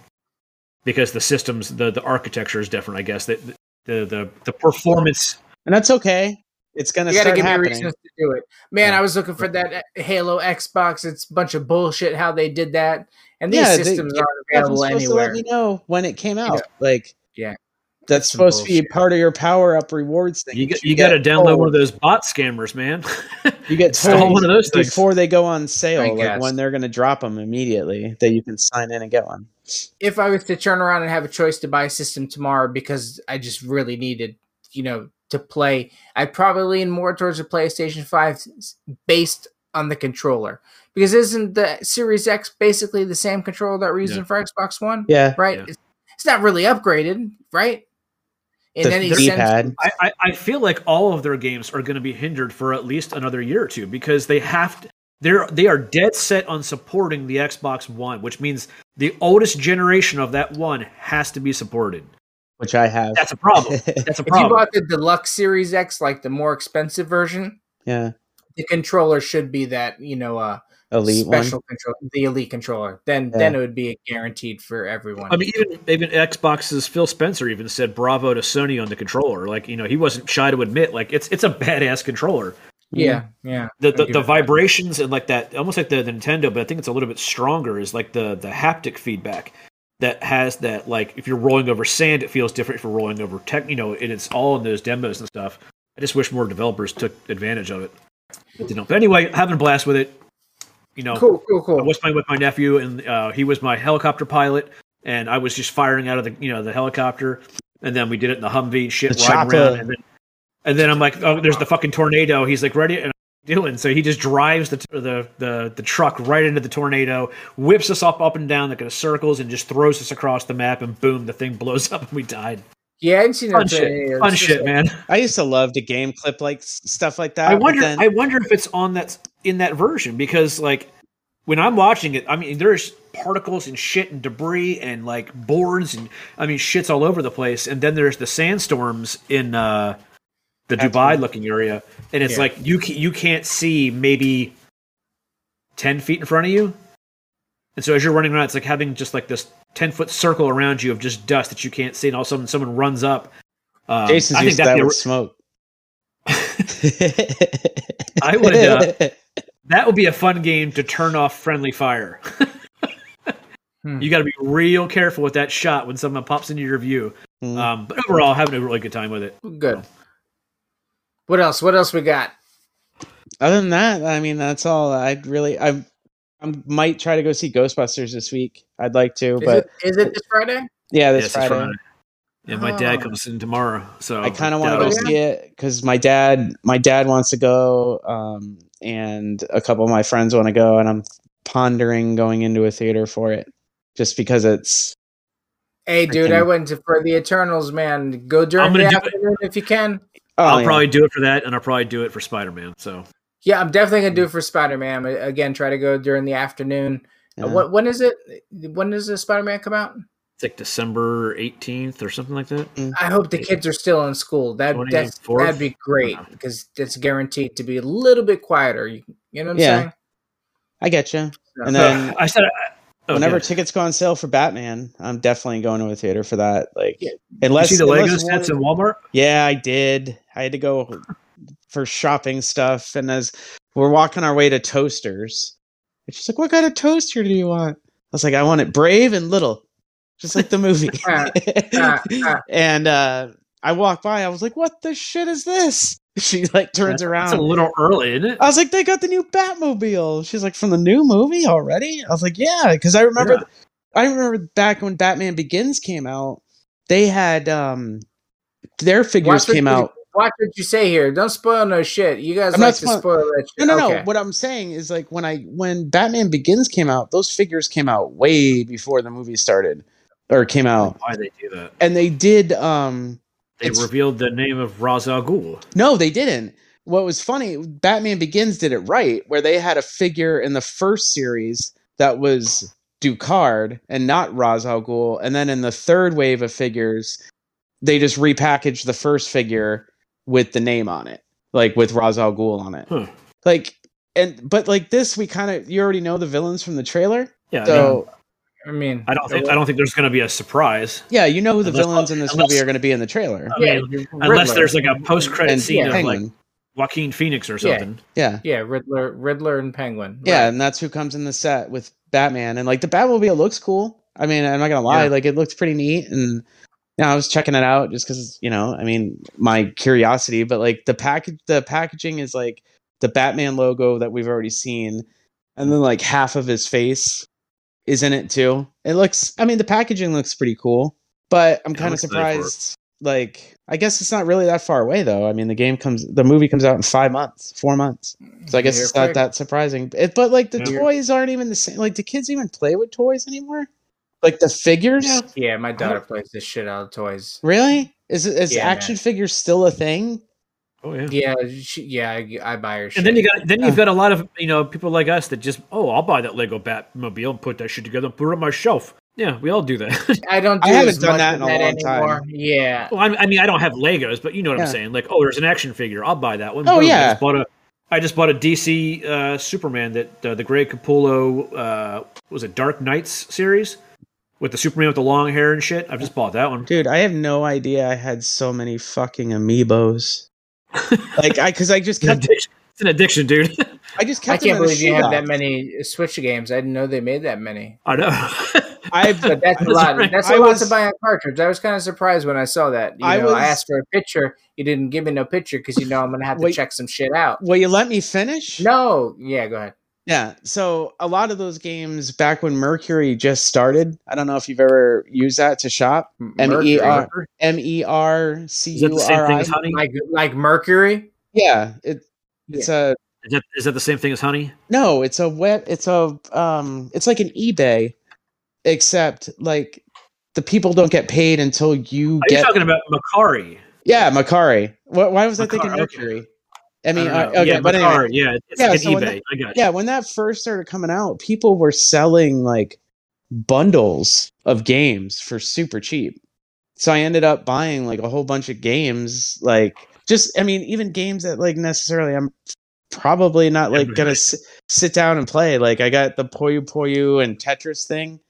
because the systems, the the architecture is different. I guess that the the the performance. and that's okay. It's gonna You gotta start give me happening. reasons to do it, man. Yeah. I was looking for that Halo Xbox. It's a bunch of bullshit how they did that, and these Yeah, systems Jeff aren't was available supposed to anywhere. let me know when it came out. know, like, yeah, that's some supposed to be part of your power up rewards thing. You get, you got to download told- one of those bot scammers, man. You get Install told one of those things. before they go on I sale, like guess. when they're gonna drop them immediately, that you can sign in and get one. if I was to turn around and have a choice to buy a system tomorrow because I just really needed, you know, to play, I'd probably lean more towards the PlayStation 5 s- based on the controller. Because isn't the Series X basically the same controller that we're using Yeah. for Xbox One? Yeah, Right? Yeah. It's, it's not really upgraded, right? In the any D-pad. sense. I, I, I feel like all of their games are going to be hindered for at least another year or two because they have to. They're they are dead set on supporting the Xbox One, which means the oldest generation of that one has to be supported. which I have. That's a problem. That's a problem. If you problem. bought the deluxe Series X, like the more expensive version, yeah, the controller should be that, you know, uh, elite special one. control, the elite controller. Then Yeah. then it would be guaranteed for everyone. I mean, even even Xbox's Phil Spencer even said bravo to Sony on the controller. Like you know, he wasn't shy to admit like it's it's a badass controller. yeah, yeah. The the, the it that. vibrations and like that, almost like the, the Nintendo, but I think it's a little bit stronger. Is like the the haptic feedback that has that like if you're rolling over sand, it feels different. If you're rolling over tech, you know, and it's all in those demos and stuff. I just wish more developers took advantage of it. But they don't. But anyway, having a blast with it. You know, Cool, cool, cool. I was playing with my nephew, and uh, he was my helicopter pilot, and I was just firing out of the you know the helicopter, and then we did it in the Humvee and shit, The riding chopper. around, and then and then I'm like, oh, there's the fucking tornado. He's like, ready, and I'm doing so. He just drives the the the, the truck right into the tornado, whips us up up and down like in circles, and just throws us across the map, and boom, the thing blows up, and we died. Yeah, I didn't see no Fun shit, tornadoes. fun shit, man. I used to love to game clip like stuff like that. I wonder. then- I wonder if it's on that in that version because like when I'm watching it, I mean there's particles and shit and debris and like boards and I mean shit's all over the place. And then there's the sandstorms in uh, the That's Dubai right. looking area, and it's Yeah. like you ca- you can't see maybe ten feet in front of you. And so as you're running around, it's like having just like this ten foot circle around you of just dust that you can't see, and all of a sudden someone runs up. Um, Jason's I think used that'd that be a- smoke. I would, uh, That would be a fun game to turn off friendly fire. Hmm. You got to be real careful with that shot when someone pops into your view. Hmm. Um, but overall, having a really good time with it. Good. What else? What else we got? Other than that, I mean, that's all. I'd really, I, I might try to go see Ghostbusters this week. I'd like to, Is but it is it this Friday? yeah, this Yes, Friday. Friday. Yeah, my dad Oh. comes in tomorrow, so I kind of want to go see it because my dad, my dad wants to go, um, and a couple of my friends want to go, and I'm pondering going into a theater for it, just because it's. Hey, dude, Freaking- I went to for the Eternals, man. Go during the gonna it. afternoon if you can. Oh, I'll yeah. probably do it for that, and I'll probably do it for Spider Man. So Yeah, I'm definitely gonna do it for Spider Man. Again, try to go during the afternoon. Uh, Yeah. what when is it? When does the Spider Man come out? it's like December 18th or something like that. I hope the kids are still in school. That that's that'd be great because it's guaranteed to be a little bit quieter. You, you know what I'm Yeah. saying? I get you. And then I said Oh, Whenever yeah. tickets go on sale for Batman, I'm definitely going to a theater for that. Like, You unless see the Lego sets in Walmart? Yeah, I did. I had to go for shopping stuff, and as we're walking our way to Toasters, and she's like, "What kind of toaster do you want?" I was like, "I want it brave and little, just like the movie." Ah, ah, ah. and uh, I walked by. I was like, "What the shit is this?" She like turns around. It's a little early, isn't it? I was like, "They got the new Batmobile." She's like, "From the new movie already?" I was like, "Yeah," because I remember. Yeah. I remember back when Batman Begins came out, they had um their figures came out. Watch what you say here. Don't spoil no shit. You guys I'm like not to spoil- spoil that No, shit. no, no. Okay. What I'm saying is like when I when Batman Begins came out, those figures came out way before the movie started or came out, Why they do that? and they did. um They revealed the name of Ra's al Ghul. No, they didn't. What was funny, Batman Begins did it right, where they had a figure in the first series that was Ducard and not Ra's al Ghul, and then in the third wave of figures, they just repackaged the first figure with the name on it, like with Ra's al Ghul on it. Huh. Like, and but like this, we kind of you already know the villains from the trailer, Yeah, I, mean, so I mean, I don't think I don't think there's going to be a surprise yeah, you know who the Unless- villains in this unless- movie are going to be in the trailer. I Yeah, mean, Riddler. unless there's like a post-credit And scene of like Joaquin Phoenix or something. yeah. Yeah, Riddler, Riddler, and Penguin. Yeah, and that's who comes in the set with Batman. And like the Batmobile looks cool. I mean, I'm not gonna lie, Yeah. like it looks pretty neat. And you know, I was checking it out just because you know, I mean, my curiosity. But like the package, the packaging is like the Batman logo that we've already seen, and then like half of his face is in it too. It looks. I mean, the packaging looks pretty cool, but I'm kind of excited for it. surprised. Like, I guess it's not really that far away though. I mean, the game comes, the movie comes out in five months, four months. So I guess Here it's not that surprising. It, but like the Yeah. toys aren't even the same. Like, do kids even play with toys anymore? Like the figures? Yeah. Yeah, my daughter plays this shit out of toys. Really? Is it is Yeah, action man. figures still a thing? Oh yeah. Yeah, she, yeah, I, I buy her. Shit. And then you got then you've got a lot of you know people like us that just oh I'll buy that Lego Batmobile and put that shit together and put it on my shelf. Yeah, we all do that. I don't. I haven't done that in a long anymore. time. Yeah, well, I, I mean I don't have Legos, but you know what Yeah. I'm saying. Like oh, there's an action figure, I'll buy that one. Oh, Boom. I yeah. just bought a I just bought a DC uh, Superman that uh, the Greg Capullo uh, was it Dark Knights series with the Superman with the long hair and shit. I've just bought that one. Dude, I have no idea I had so many fucking amiibos. like I cause I just It's an kept addiction, it's an addiction dude. I just I kept them can't believe you have that many Switch games. I didn't know they made that many. I know. I've But that's a lot. right. That's a I lot was- to buy a cartridge. I was kind of surprised when I saw that. You I know, I asked for a picture. You didn't give me no picture because you know I'm gonna have to Wait. check some shit out. will you let me finish? No, yeah, go ahead. Yeah. So a lot of those games back when Mercury just started, I don't know if you've ever used that to shop. M E R M E R C U R I. like like Mercury. Yeah, it it's a Is that, is that the same thing as honey? no, it's a web it's a um it's like an eBay except like the people don't get paid until you Are you talking about Mercari? Yeah, Mercari. Why, why was I thinking Macari, okay. I mean, I okay, yeah, but anyway, yeah, it's Yeah, like so an when. I yeah, when that first started coming out, people were selling like bundles of games for super cheap. So I ended up buying like a whole bunch of games, like just I mean, even games that like necessarily I'm probably not like gonna s- sit down and play. Like I got the Puyo Puyo and Tetris thing.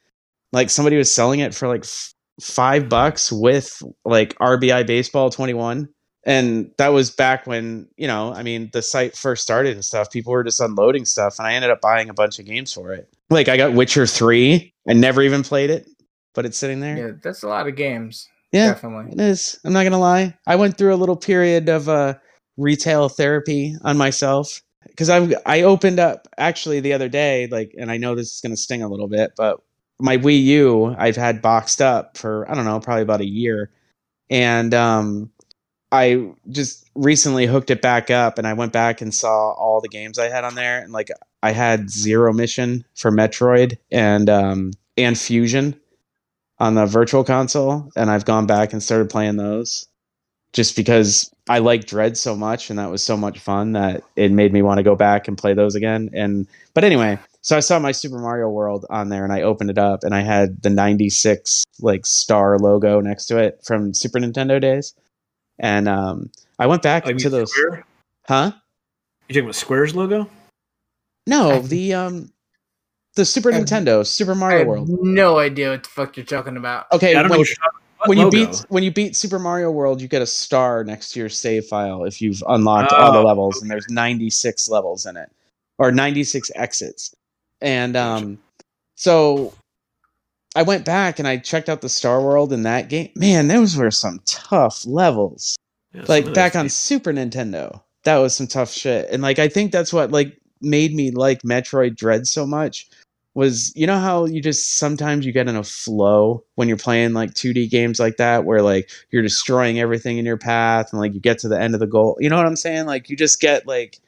Like somebody was selling it for like f- five bucks with like RBI Baseball 21. And that was back when, you know, I mean, the site first started and stuff. People were just unloading stuff, and I ended up buying a bunch of games for it. Like, I got Witcher 3. I never even played it, but it's sitting there. Yeah, that's a lot of games. Yeah, Definitely. it is. I'm not gonna lie. I went through a little period of uh, retail therapy on myself because I I opened up actually the other day, like, and I know this is gonna sting a little bit, but my Wii U I've had boxed up for I don't know, probably about a year, and um, I just recently hooked it back up, and I went back and saw all the games I had on there, and like I had Zero Mission for Metroid and um and Fusion on the virtual console. And I've gone back and started playing those just because I like Dread so much and that was so much fun that it made me want to go back and play those again. And but anyway so I saw my Super Mario World on there and I opened it up and I had the 96 like star logo next to it from Super Nintendo days and um I went back Oh, to those Square? huh You talking about Square's logo? no I- the um the Super Uh, Nintendo, Super I Mario have World. no idea what the fuck you're talking about. Okay, I don't know when, what you're talking about. when you beat when you beat Super Mario World, you get a star next to your save file if you've unlocked all the Oh, levels, and there's 96 levels in it, or 96 exits. And um, so I went back and I checked out the Star World in that game. Man, those were some tough levels. Yeah, like back on Super Nintendo. That was some tough shit. And like I think that's what like made me like Metroid Dread so much was you know how you just sometimes you get in a flow when you're playing like 2D games like that where like you're destroying everything in your path and like you get to the end of the goal. You know what I'm saying? Like you just get like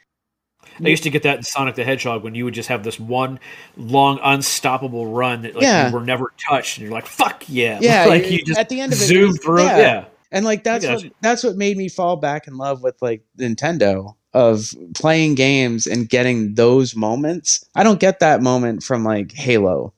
I used to get that in Sonic the Hedgehog when you would just have this one long, unstoppable run that like Yeah. you were never touched, and you're like, "Fuck yeah!" yeah, like you just at the end of it, it was- through. yeah. Yeah, And like that's what you. that's what made me fall back in love with like Nintendo of playing games and getting those moments. I don't get that moment from like Halo.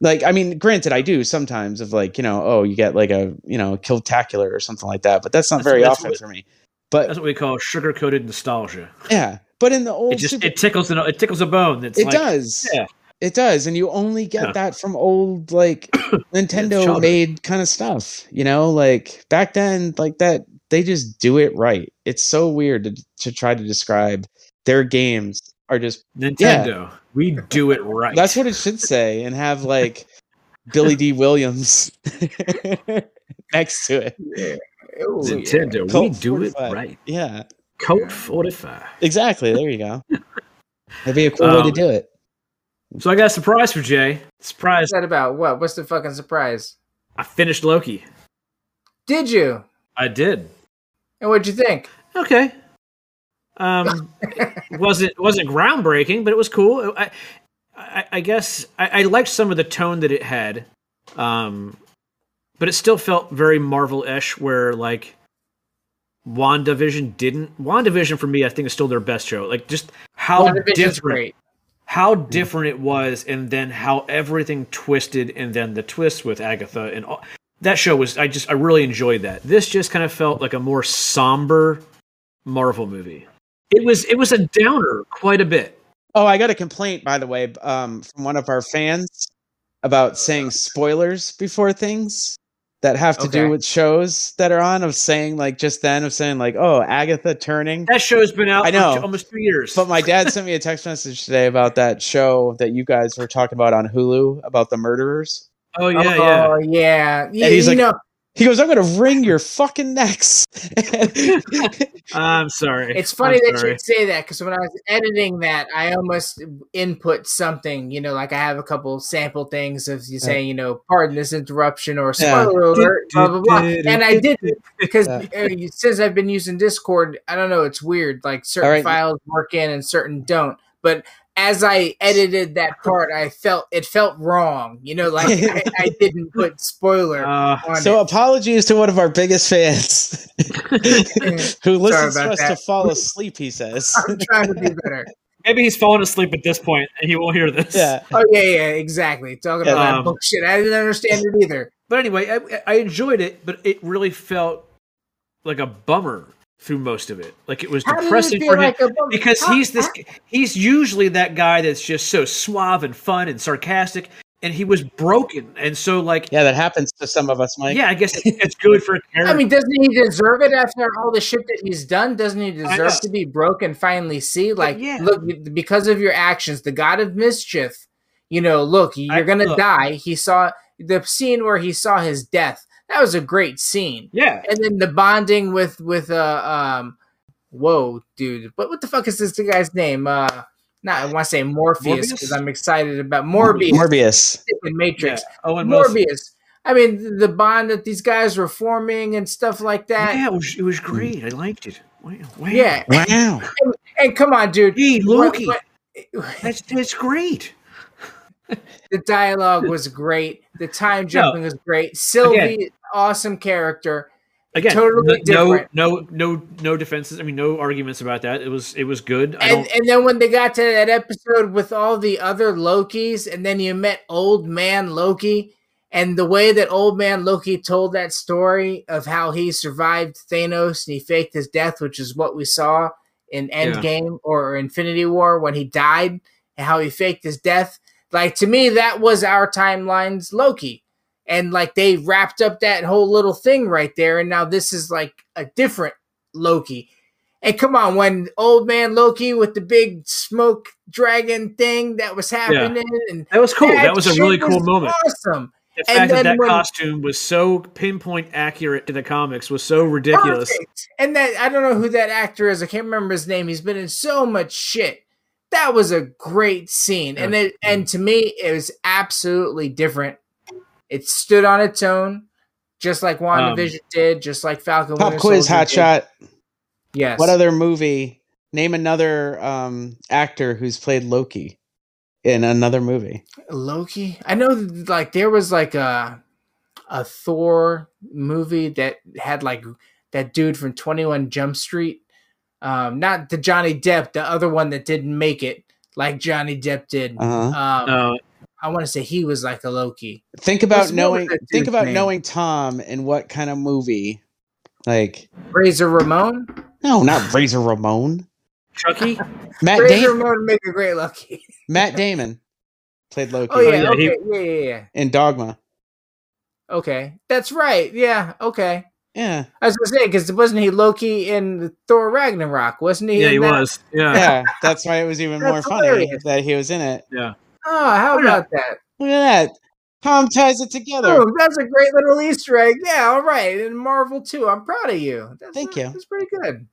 Like I mean, granted, I do sometimes of like you know, oh, you get like a you know, Killtacular or something like that, but that's not That's- very that's often what- for me. But that's what we call sugar coated nostalgia. yeah, but in the old It just Super- it tickles an, it tickles a bone. It's it like, does. Yeah, It does, and you only get Yeah. that from old like Nintendo made kind of stuff. You know, like back then, like that they just do it right. It's so weird to, to try to describe their games are just Nintendo. We do it right. that's what it should say and have like Billy D. Williams next to it. Ooh, Nintendo. we Colt do it right. Yeah, Code forty five. exactly. There you go. That'd be a cool way to Um, do it. So I got a surprise for Jay. Surprise! What's that about? What? What's the fucking surprise? I finished Loki. Did you? I did. And what'd you think? Okay. Um, it wasn't wasn't groundbreaking, but it was cool. I I, I guess I, I liked some of the tone that it had, um, but it still felt very Marvel-ish. Where like WandaVision didn't. WandaVision for me, I think, is still their best show. Like just how different, great. how different it was, and then how everything twisted, and then the twist with Agatha and all. That show was I just I really enjoyed that. This just kind of felt like a more somber Marvel movie. It was it was a downer quite a bit. Oh, I got a complaint, by the way, um, from one of our fans about saying spoilers before things that have to Okay. do with shows that are on. Of saying like just then of saying like, oh, Agatha turning. That show's been out I know. for almost two years. But my dad sent me a text message today about that show that you guys were talking about on Hulu about the murderers. oh yeah, yeah. Oh yeah. yeah he's you like- know, He goes, "I'm gonna wring your fucking necks." I'm sorry. it's funny I'm that sorry. you say that because when I was editing that, I almost input something. You know, like I have a couple sample things of you saying, you know, pardon this interruption or Yeah. spoiler alert, blah blah blah. And I didn't because Yeah. uh, since I've been using Discord, I don't know. It's weird. Like certain All right. files work in and certain don't. But as I edited that part, I felt it felt wrong. You know, like I, I didn't put spoiler Uh, on so it. apologies to one of our biggest fans who listens to about us to fall asleep. He says, I'm trying to do better. maybe he's fallen asleep at this point and he won't hear this. "Yeah." Oh yeah, yeah, exactly. Talking Yeah. about that Um, bullshit. I didn't understand it either. But anyway, I, I enjoyed it, but it really felt like a bummer through most of it. Like it was How depressing for him like a because How- he's this. He's usually that guy that's just so suave and fun and sarcastic, and he was broken, and so like Yeah, that happens to some of us, Mike. yeah, I guess it's good for a character. I mean, doesn't he deserve it after all the shit that he's done? Doesn't he deserve to be broke and finally see? Like, yeah. look, because of your actions, the god of mischief. You know, look, you're I- gonna look. die. He saw the scene where he saw his death. That was a great scene. yeah, And then the bonding with with uh um, whoa, dude, but what the fuck is this guy's name? Uh, not I want to say Morpheus because I'm excited about Morbius. Morbius. in Matrix. yeah. Owen Wilson. Morbius. I mean, the bond that these guys were forming and stuff like that. Yeah, it was, it was great. I liked it. Wow, wow. Yeah. Wow. And come on, dude. Hey, What- Loki. what- that's that's great. The dialogue was great. The time jumping was great. Sylvie, awesome character. Again, Totally no, different. no, no, no defenses. I mean, no arguments about that. It was, it was good. And, and then when they got to that episode with all the other Lokis, and then you met Old Man Loki, and the way that Old Man Loki told that story of how he survived Thanos and he faked his death, which is what we saw in Endgame or Infinity War when he died, and how he faked his death. Like to me, that was our timeline's Loki, and like they wrapped up that whole little thing right there, and now this is like a different Loki. And come on, when old man Loki with the big smoke dragon thing that was happening, and That was cool. That was a really cool moment. Awesome. The And fact that that when- costume was so pinpoint accurate to the comics was so ridiculous. Perfect. And that I don't know who that actor is. I can't remember his name. He's been in so much shit. That was a great scene, and it and to me it was absolutely different. It stood on its own, just like WandaVision did, just like Falcon. Pop Winter quiz, Soldier hot did. shot. Yes. What other movie? Name another um, actor who's played Loki in another movie. Loki? I know, like there was like a a Thor movie that had like that dude from Twenty One Jump Street. Um, not the Johnny Depp, the other one that didn't make it, like Johnny Depp did. Uh-huh. Um, Uh, I want to say he was like a Loki. Think about What's- knowing. Think about name? knowing Tom in what kind of movie? Like Razor Ramon. no, not Razor Ramon. Chucky? Matt Razor Damon. Ramon would make a great Loki. Matt Damon played Loki Oh yeah, yeah, okay, he- yeah, yeah, yeah. in Dogma. Okay, that's right. Yeah, okay. Yeah, I was gonna say because wasn't he Loki in Thor Ragnarok? Wasn't he? Yeah, he that? was. Yeah. yeah. That's why it was even more That's funny hilarious. that he was in it. Yeah. Oh, how yeah. about that? Look at that. Tom ties it together. Oh, that's a great little Easter egg. Yeah, all right. And Marvel too. I'm proud of you. That's, Thank uh, you. That's pretty good.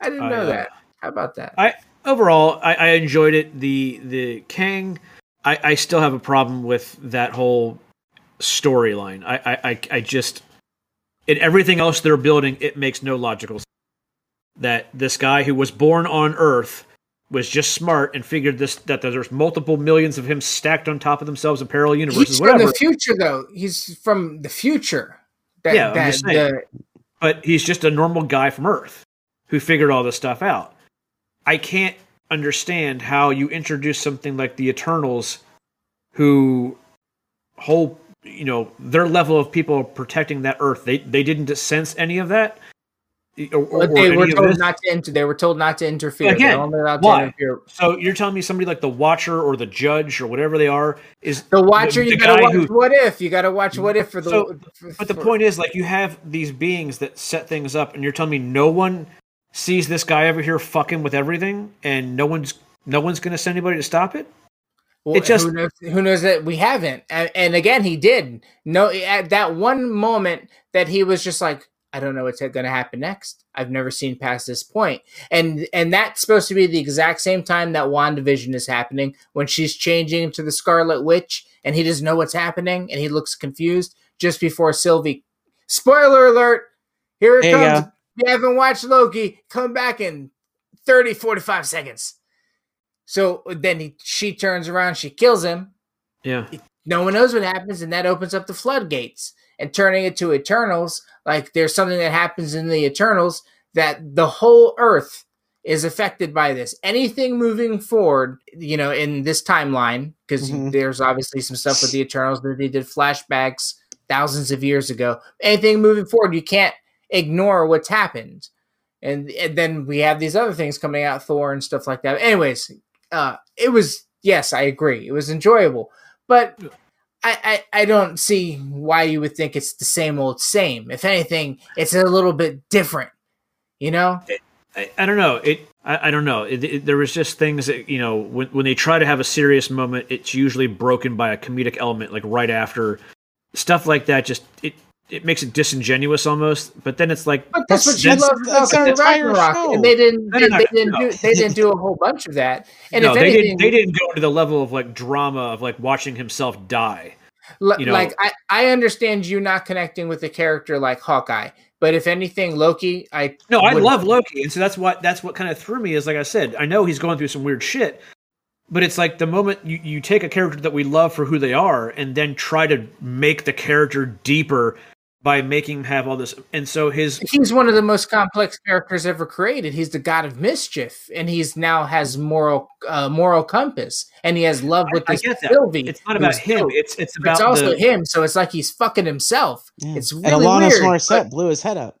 I didn't I, know uh, that. How about that? I overall I, I enjoyed it. The the Kang, I, I still have a problem with that whole storyline. I, I, I, I just in everything else they're building, it makes no logical sense. That this guy who was born on Earth was just smart and figured this that there's multiple millions of him stacked on top of themselves in parallel universes, He's from the future, though. He's from the future. That, Yeah, that, the- but he's just a normal guy from Earth who figured all this stuff out. I can't understand how you introduce something like the Eternals, who whole you know their level of people protecting that Earth. They they didn't sense any of that. Or, or- they were told not to enter. They were told not to interfere. Again, They're only allowed why? interfere. So you're telling me somebody like the Watcher or the Judge or whatever they are is The Watcher, the you gotta watch who- What If. You gotta watch mm, What If for the. So, for- But the point is, like, you have these beings that set things up, and you're telling me no one sees this guy over here fucking with everything, and no one's no one's going to send anybody to stop it. Well, It just- who knows, who knows that we haven't. And, and again he did no at that one moment that he was just like i don't know what's going to happen next. I've never seen past this point. And and that's supposed to be the exact same time that wandavision is happening when she's changing into the scarlet witch and he doesn't know what's happening and he looks confused just before sylvie. Spoiler alert! Here it There comes. if you haven't watched loki come back in 30 45 seconds so then he, she turns around, she kills him. Yeah, No one knows what happens, and that opens up the floodgates. And turning it to Eternals, like there's something that happens in the Eternals that the whole Earth is affected by this. Anything moving forward, you know, in this timeline, because Mhm. there's obviously some stuff with the Eternals that they did flashbacks thousands of years ago. Anything moving forward, you can't ignore what's happened. And, and then we have these other things coming out, Thor and stuff like that. Anyways, uh, it was yes, I agree, it was enjoyable, but I, I I don't see why you would think it's the same old same. If anything, it's a little bit different. You know, I, I don't know. It. I, I don't know. It, it- there was just things that you know when when they try to have a serious moment, it's usually broken by a comedic element, like right after stuff like that. Just it it makes it disingenuous almost. But then it's like but that's, That's- what you love about an entire Ragnarok, and they didn't No, they, no, no, they didn't no. do they didn't do a whole bunch of that. And no, if they anything, didn't. They didn't go to the level of like drama of like watching himself die. L- you know- like I, I understand you not connecting with a character like Hawkeye, but if anything, Loki, I No, I would- love Loki, and so that's what that's what kind of threw me. Is like I said, I know he's going through some weird shit, but it's like the moment you, you take a character that we love for who they are, and then try to make the character deeper by making him have all this, and so his He's one of the most complex characters ever created. He's the god of mischief, and he's now has moral uh, moral compass, and he has love with I this get that. Sylvie. It's not about him. killed. It's it's about it's also the, him. So it's like he's fucking himself. Yeah. It's and really Alanis weird. Morissette blew his head up.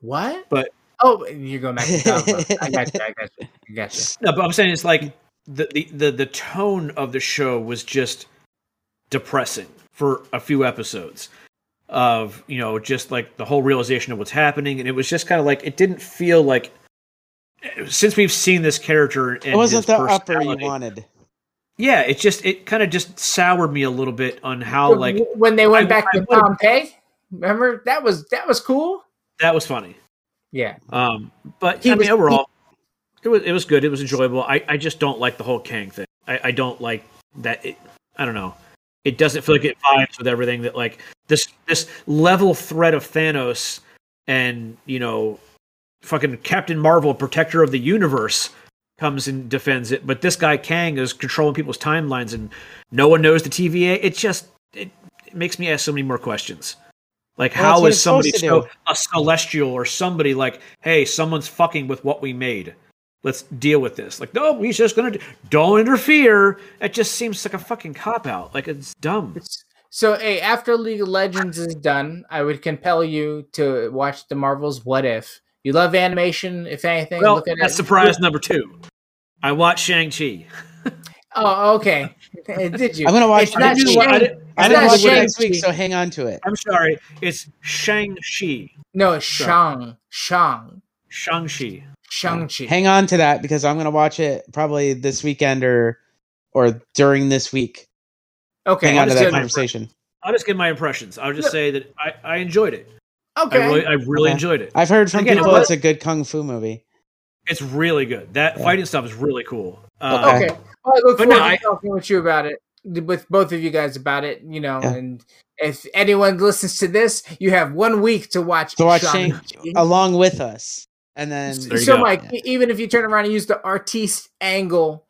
What? But- oh, you're going back to Dogma. I got you. I got you. I got you. No, but I'm saying it's like the, the the the tone of the show was just depressing for a few episodes of you know just like the whole realization of what's happening and it was just kind of like it didn't feel like since we've seen this character and It wasn't his the upper you wanted. yeah it just it kind of just soured me a little bit on how like when they went I- back I to would've- Pompeii, remember that was that was cool. that was funny Yeah, Um, but He I was- mean, overall, it was it was good. It was enjoyable. I, I just don't like the whole Kang thing. I, I don't like that. It, I don't know. It doesn't feel like it vibes with everything that like this this level threat of Thanos and you know fucking Captain Marvel, protector of the universe, comes and defends it. But this guy Kang is controlling people's timelines and no one knows the TVA. It just it, it makes me ask so many more questions. Like, Well, how is somebody so a celestial or somebody like, hey, someone's fucking with what we made. Let's deal with this. Like, no, he's just gonna do, don't interfere. It just seems like a fucking cop out. Like it's dumb. So, hey, after League of Legends is done, I would compel you to watch the Marvels What If. You love animation, if anything. Well, look at that's it. surprise number two. I watched Shang Chi. Oh, okay. Uh, did you? I'm gonna watch. It's not didn't- Shang. I didn't, I didn't watch Shang next week, so hang on to it. I'm sorry, it's Shang Chi. No, it's Shang. Shang. Shang Chi. Shang-Chi. Hang on to that because I'm gonna watch it probably this weekend or or during this week. okay. hang on to that understood. conversation. I'll just give my impressions. I'll just say that I, I enjoyed it. Okay. I really, I really Okay. enjoyed it. I've heard from Again, people it's a good kung fu movie. It's really good. That Yeah. fighting stuff is really cool. Uh, Okay. okay. Well, I look forward no, to I- talking with you about it, with both of you guys about it. You know, Yeah. and if anyone listens to this, you have one week to watch. To watch Shang-Chi. along with us, and then so, go. Mike, e- even if you turn around and use the artiste angle,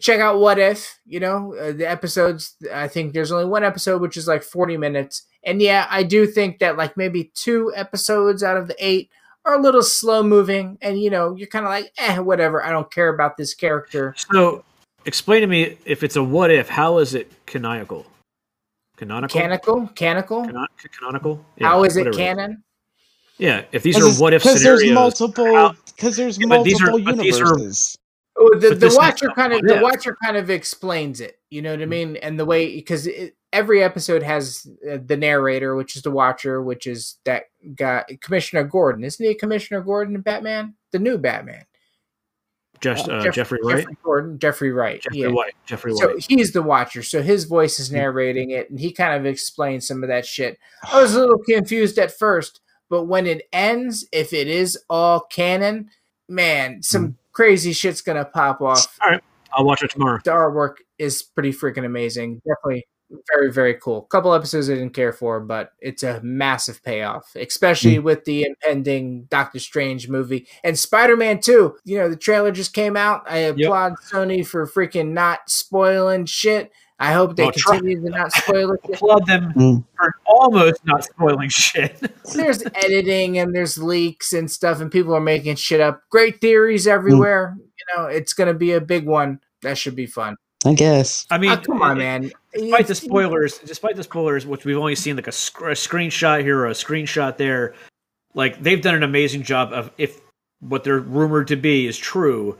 check out What If. You know, uh, the episodes. I think there's only one episode, which is like 40 minutes. And yeah, I do think that like maybe two episodes out of the eight are a little slow moving, and you know, you're kind of like, eh, whatever. I don't care about this character. So, explain to me if it's a what if. How is it canonical? Canonical. Canonical, canonical. Canon- canonical. How Yeah, is it whatever. canon? Yeah, if these are what if because scenarios. there's multiple because there's Yeah, but these are- multiple these are- universes. Oh, the, But the watcher kind of yeah. the watcher kind of explains it. You know what I mean? And the way because every episode has uh, the narrator, which is the watcher, which is that guy Commissioner Gordon. Isn't he Commissioner Gordon in Batman? The new Batman. Just uh, Jeff- Jeffrey Wright. Jeffrey Gordon. Jeffrey Wright. Jeffrey yeah. White. Jeffrey So White. he's the watcher. So his voice is narrating it, and he kind of explains some of that shit. I was a little confused at first, but when it ends, if it is all canon, man, some mm. crazy shit's gonna pop off. All right, I'll watch it tomorrow. The artwork is pretty freaking amazing. Definitely very, very cool. couple episodes I didn't care for, but it's a massive payoff, especially with the impending Doctor Strange movie and Spider Man 2. You know, the trailer just came out. I applaud Sony for freaking not spoiling shit. I hope they Oh, try- continue to not spoil it. Applaud them Mm. for almost not spoiling shit. there's editing and there's leaks and stuff, and people are making shit up. Great theories everywhere. You know, it's going to be a big one. That should be fun. I guess. I mean, Ah, come on, man. Despite the spoilers, despite the spoilers, which we've only seen like a, sc- a screenshot here or a screenshot there, like they've done an amazing job of if what they're rumored to be is true.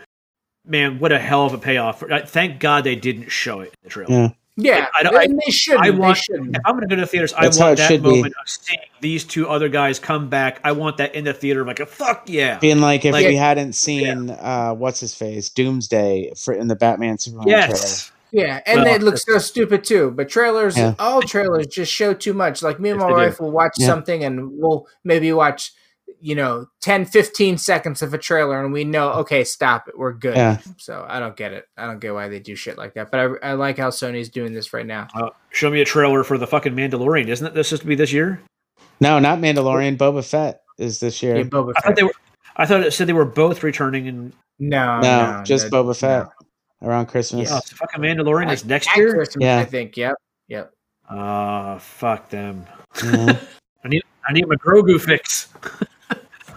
Man, what a hell of a payoff! Thank God they didn't show it in the trailer. Yeah. Yeah, I don't- I- and they shouldn't. I want. they shouldn't. If I'm going to go to the theaters, That's I want that should be. moment of seeing these two other guys come back. I want that in the theater. Like, a fuck yeah! Being like if Like- we hadn't seen uh what's his face Doomsday for in the Batman Superman Yes, Yeah, and Well, it looks so stupid too. But trailers, Yeah. all trailers just show too much. Like me and Yes, my do. wife will watch Yeah. something and we'll maybe watch, you know, 10, 15 seconds of a trailer and we know, okay, stop it. We're good. Yeah. So I don't get it. I don't get why they do shit like that. But I, I like how Sony's doing this right now. uh, show me a trailer for the fucking Mandalorian. Isn't it this supposed to be this year? No, not Mandalorian. Boba Fett is this year. Yeah, Boba I Fett. thought they were. I thought it said they were both returning in. no, no, just that- Boba Fett no. around Christmas. Oh, so fucking Mandalorian is next year. Christmas, Yeah. I think. Yep. Yep. Ah, fuck them. Yeah. I need. I need my Grogu fix.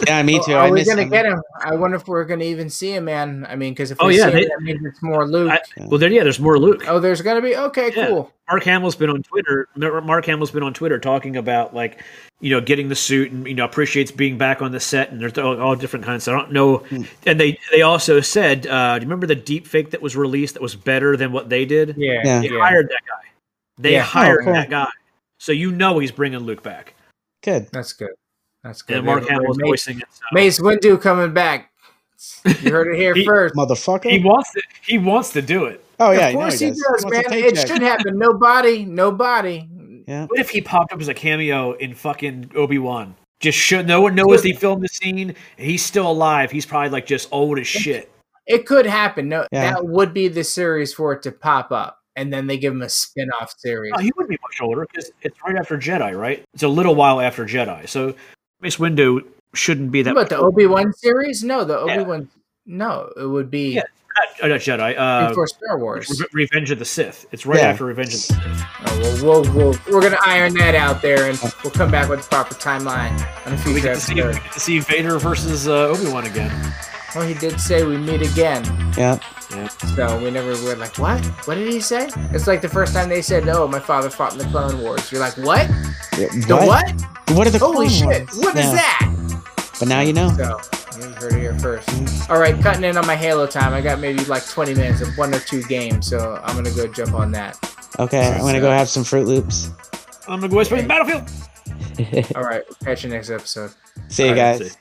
Yeah, me too. Are I we gonna him. get him? I wonder if we're gonna even see him, man. I mean, because if Oh, we yeah, see they- him, that means it's more Luke. I, well, there, yeah, there's more Luke. oh, there's gonna be okay, Yeah. cool. Mark Hamill's been on Twitter. Mark Hamill's been on Twitter talking about like, you know, getting the suit and you know appreciates being back on the set and there's all, all different kinds. I don't know. Hmm. And they they also said, uh, do you remember the deep fake that was released that was better than what they did? Yeah, Yeah. They yeah. hired that guy. They Yeah. hired Oh, cool. that guy. So you know he's bringing Luke back. Good. That's good. That's good. And Mark Everybody- Hamill's Mace, voicing it. So. Mace Windu coming back. You heard it here He- first. Motherfucker. He wants to. He wants to do it. oh yeah, of course I know he does, He wants a man. It should happen. Nobody, nobody. Yeah. What if he popped up as a cameo in fucking Obi Wan? Just should no one knows they filmed the scene and he's still alive. He's probably like just old as shit. It could happen. No, Yeah. that would be the series for it to pop up, and then they give him a spin-off series. No, he wouldn't be much older because it's right after Jedi, right? It's a little while after Jedi, so Mace Windu shouldn't be that. But the Obi Wan series? No, the Obi Wan. No, it would be Yeah. not, uh, not Jedi. Uh, before Star Wars. Re- Revenge of the Sith. It's right Yeah. after Revenge of the Sith. Oh, well, we'll, we'll, we're gonna iron that out there, and we'll come back with the proper timeline on a We future get to see, we get to see Vader versus uh, Obi Wan again. Well, he did say we meet again, Yeah. so we never were like, what? What did he say? It's like the first time they said, "No, my father fought in the Clone Wars." You're like, what? Yeah, The what? What are the Holy Clone shit! Wars? What is Yeah. that? But now you know. So you heard it here first. All right, cutting in on my Halo time. I got maybe like 20 minutes of one or two games, so I'm gonna go jump on that. Okay, I'm gonna go have some Froot Loops. I'm gonna go West Battlefield. All right, catch you next episode. See you All right, guys. see.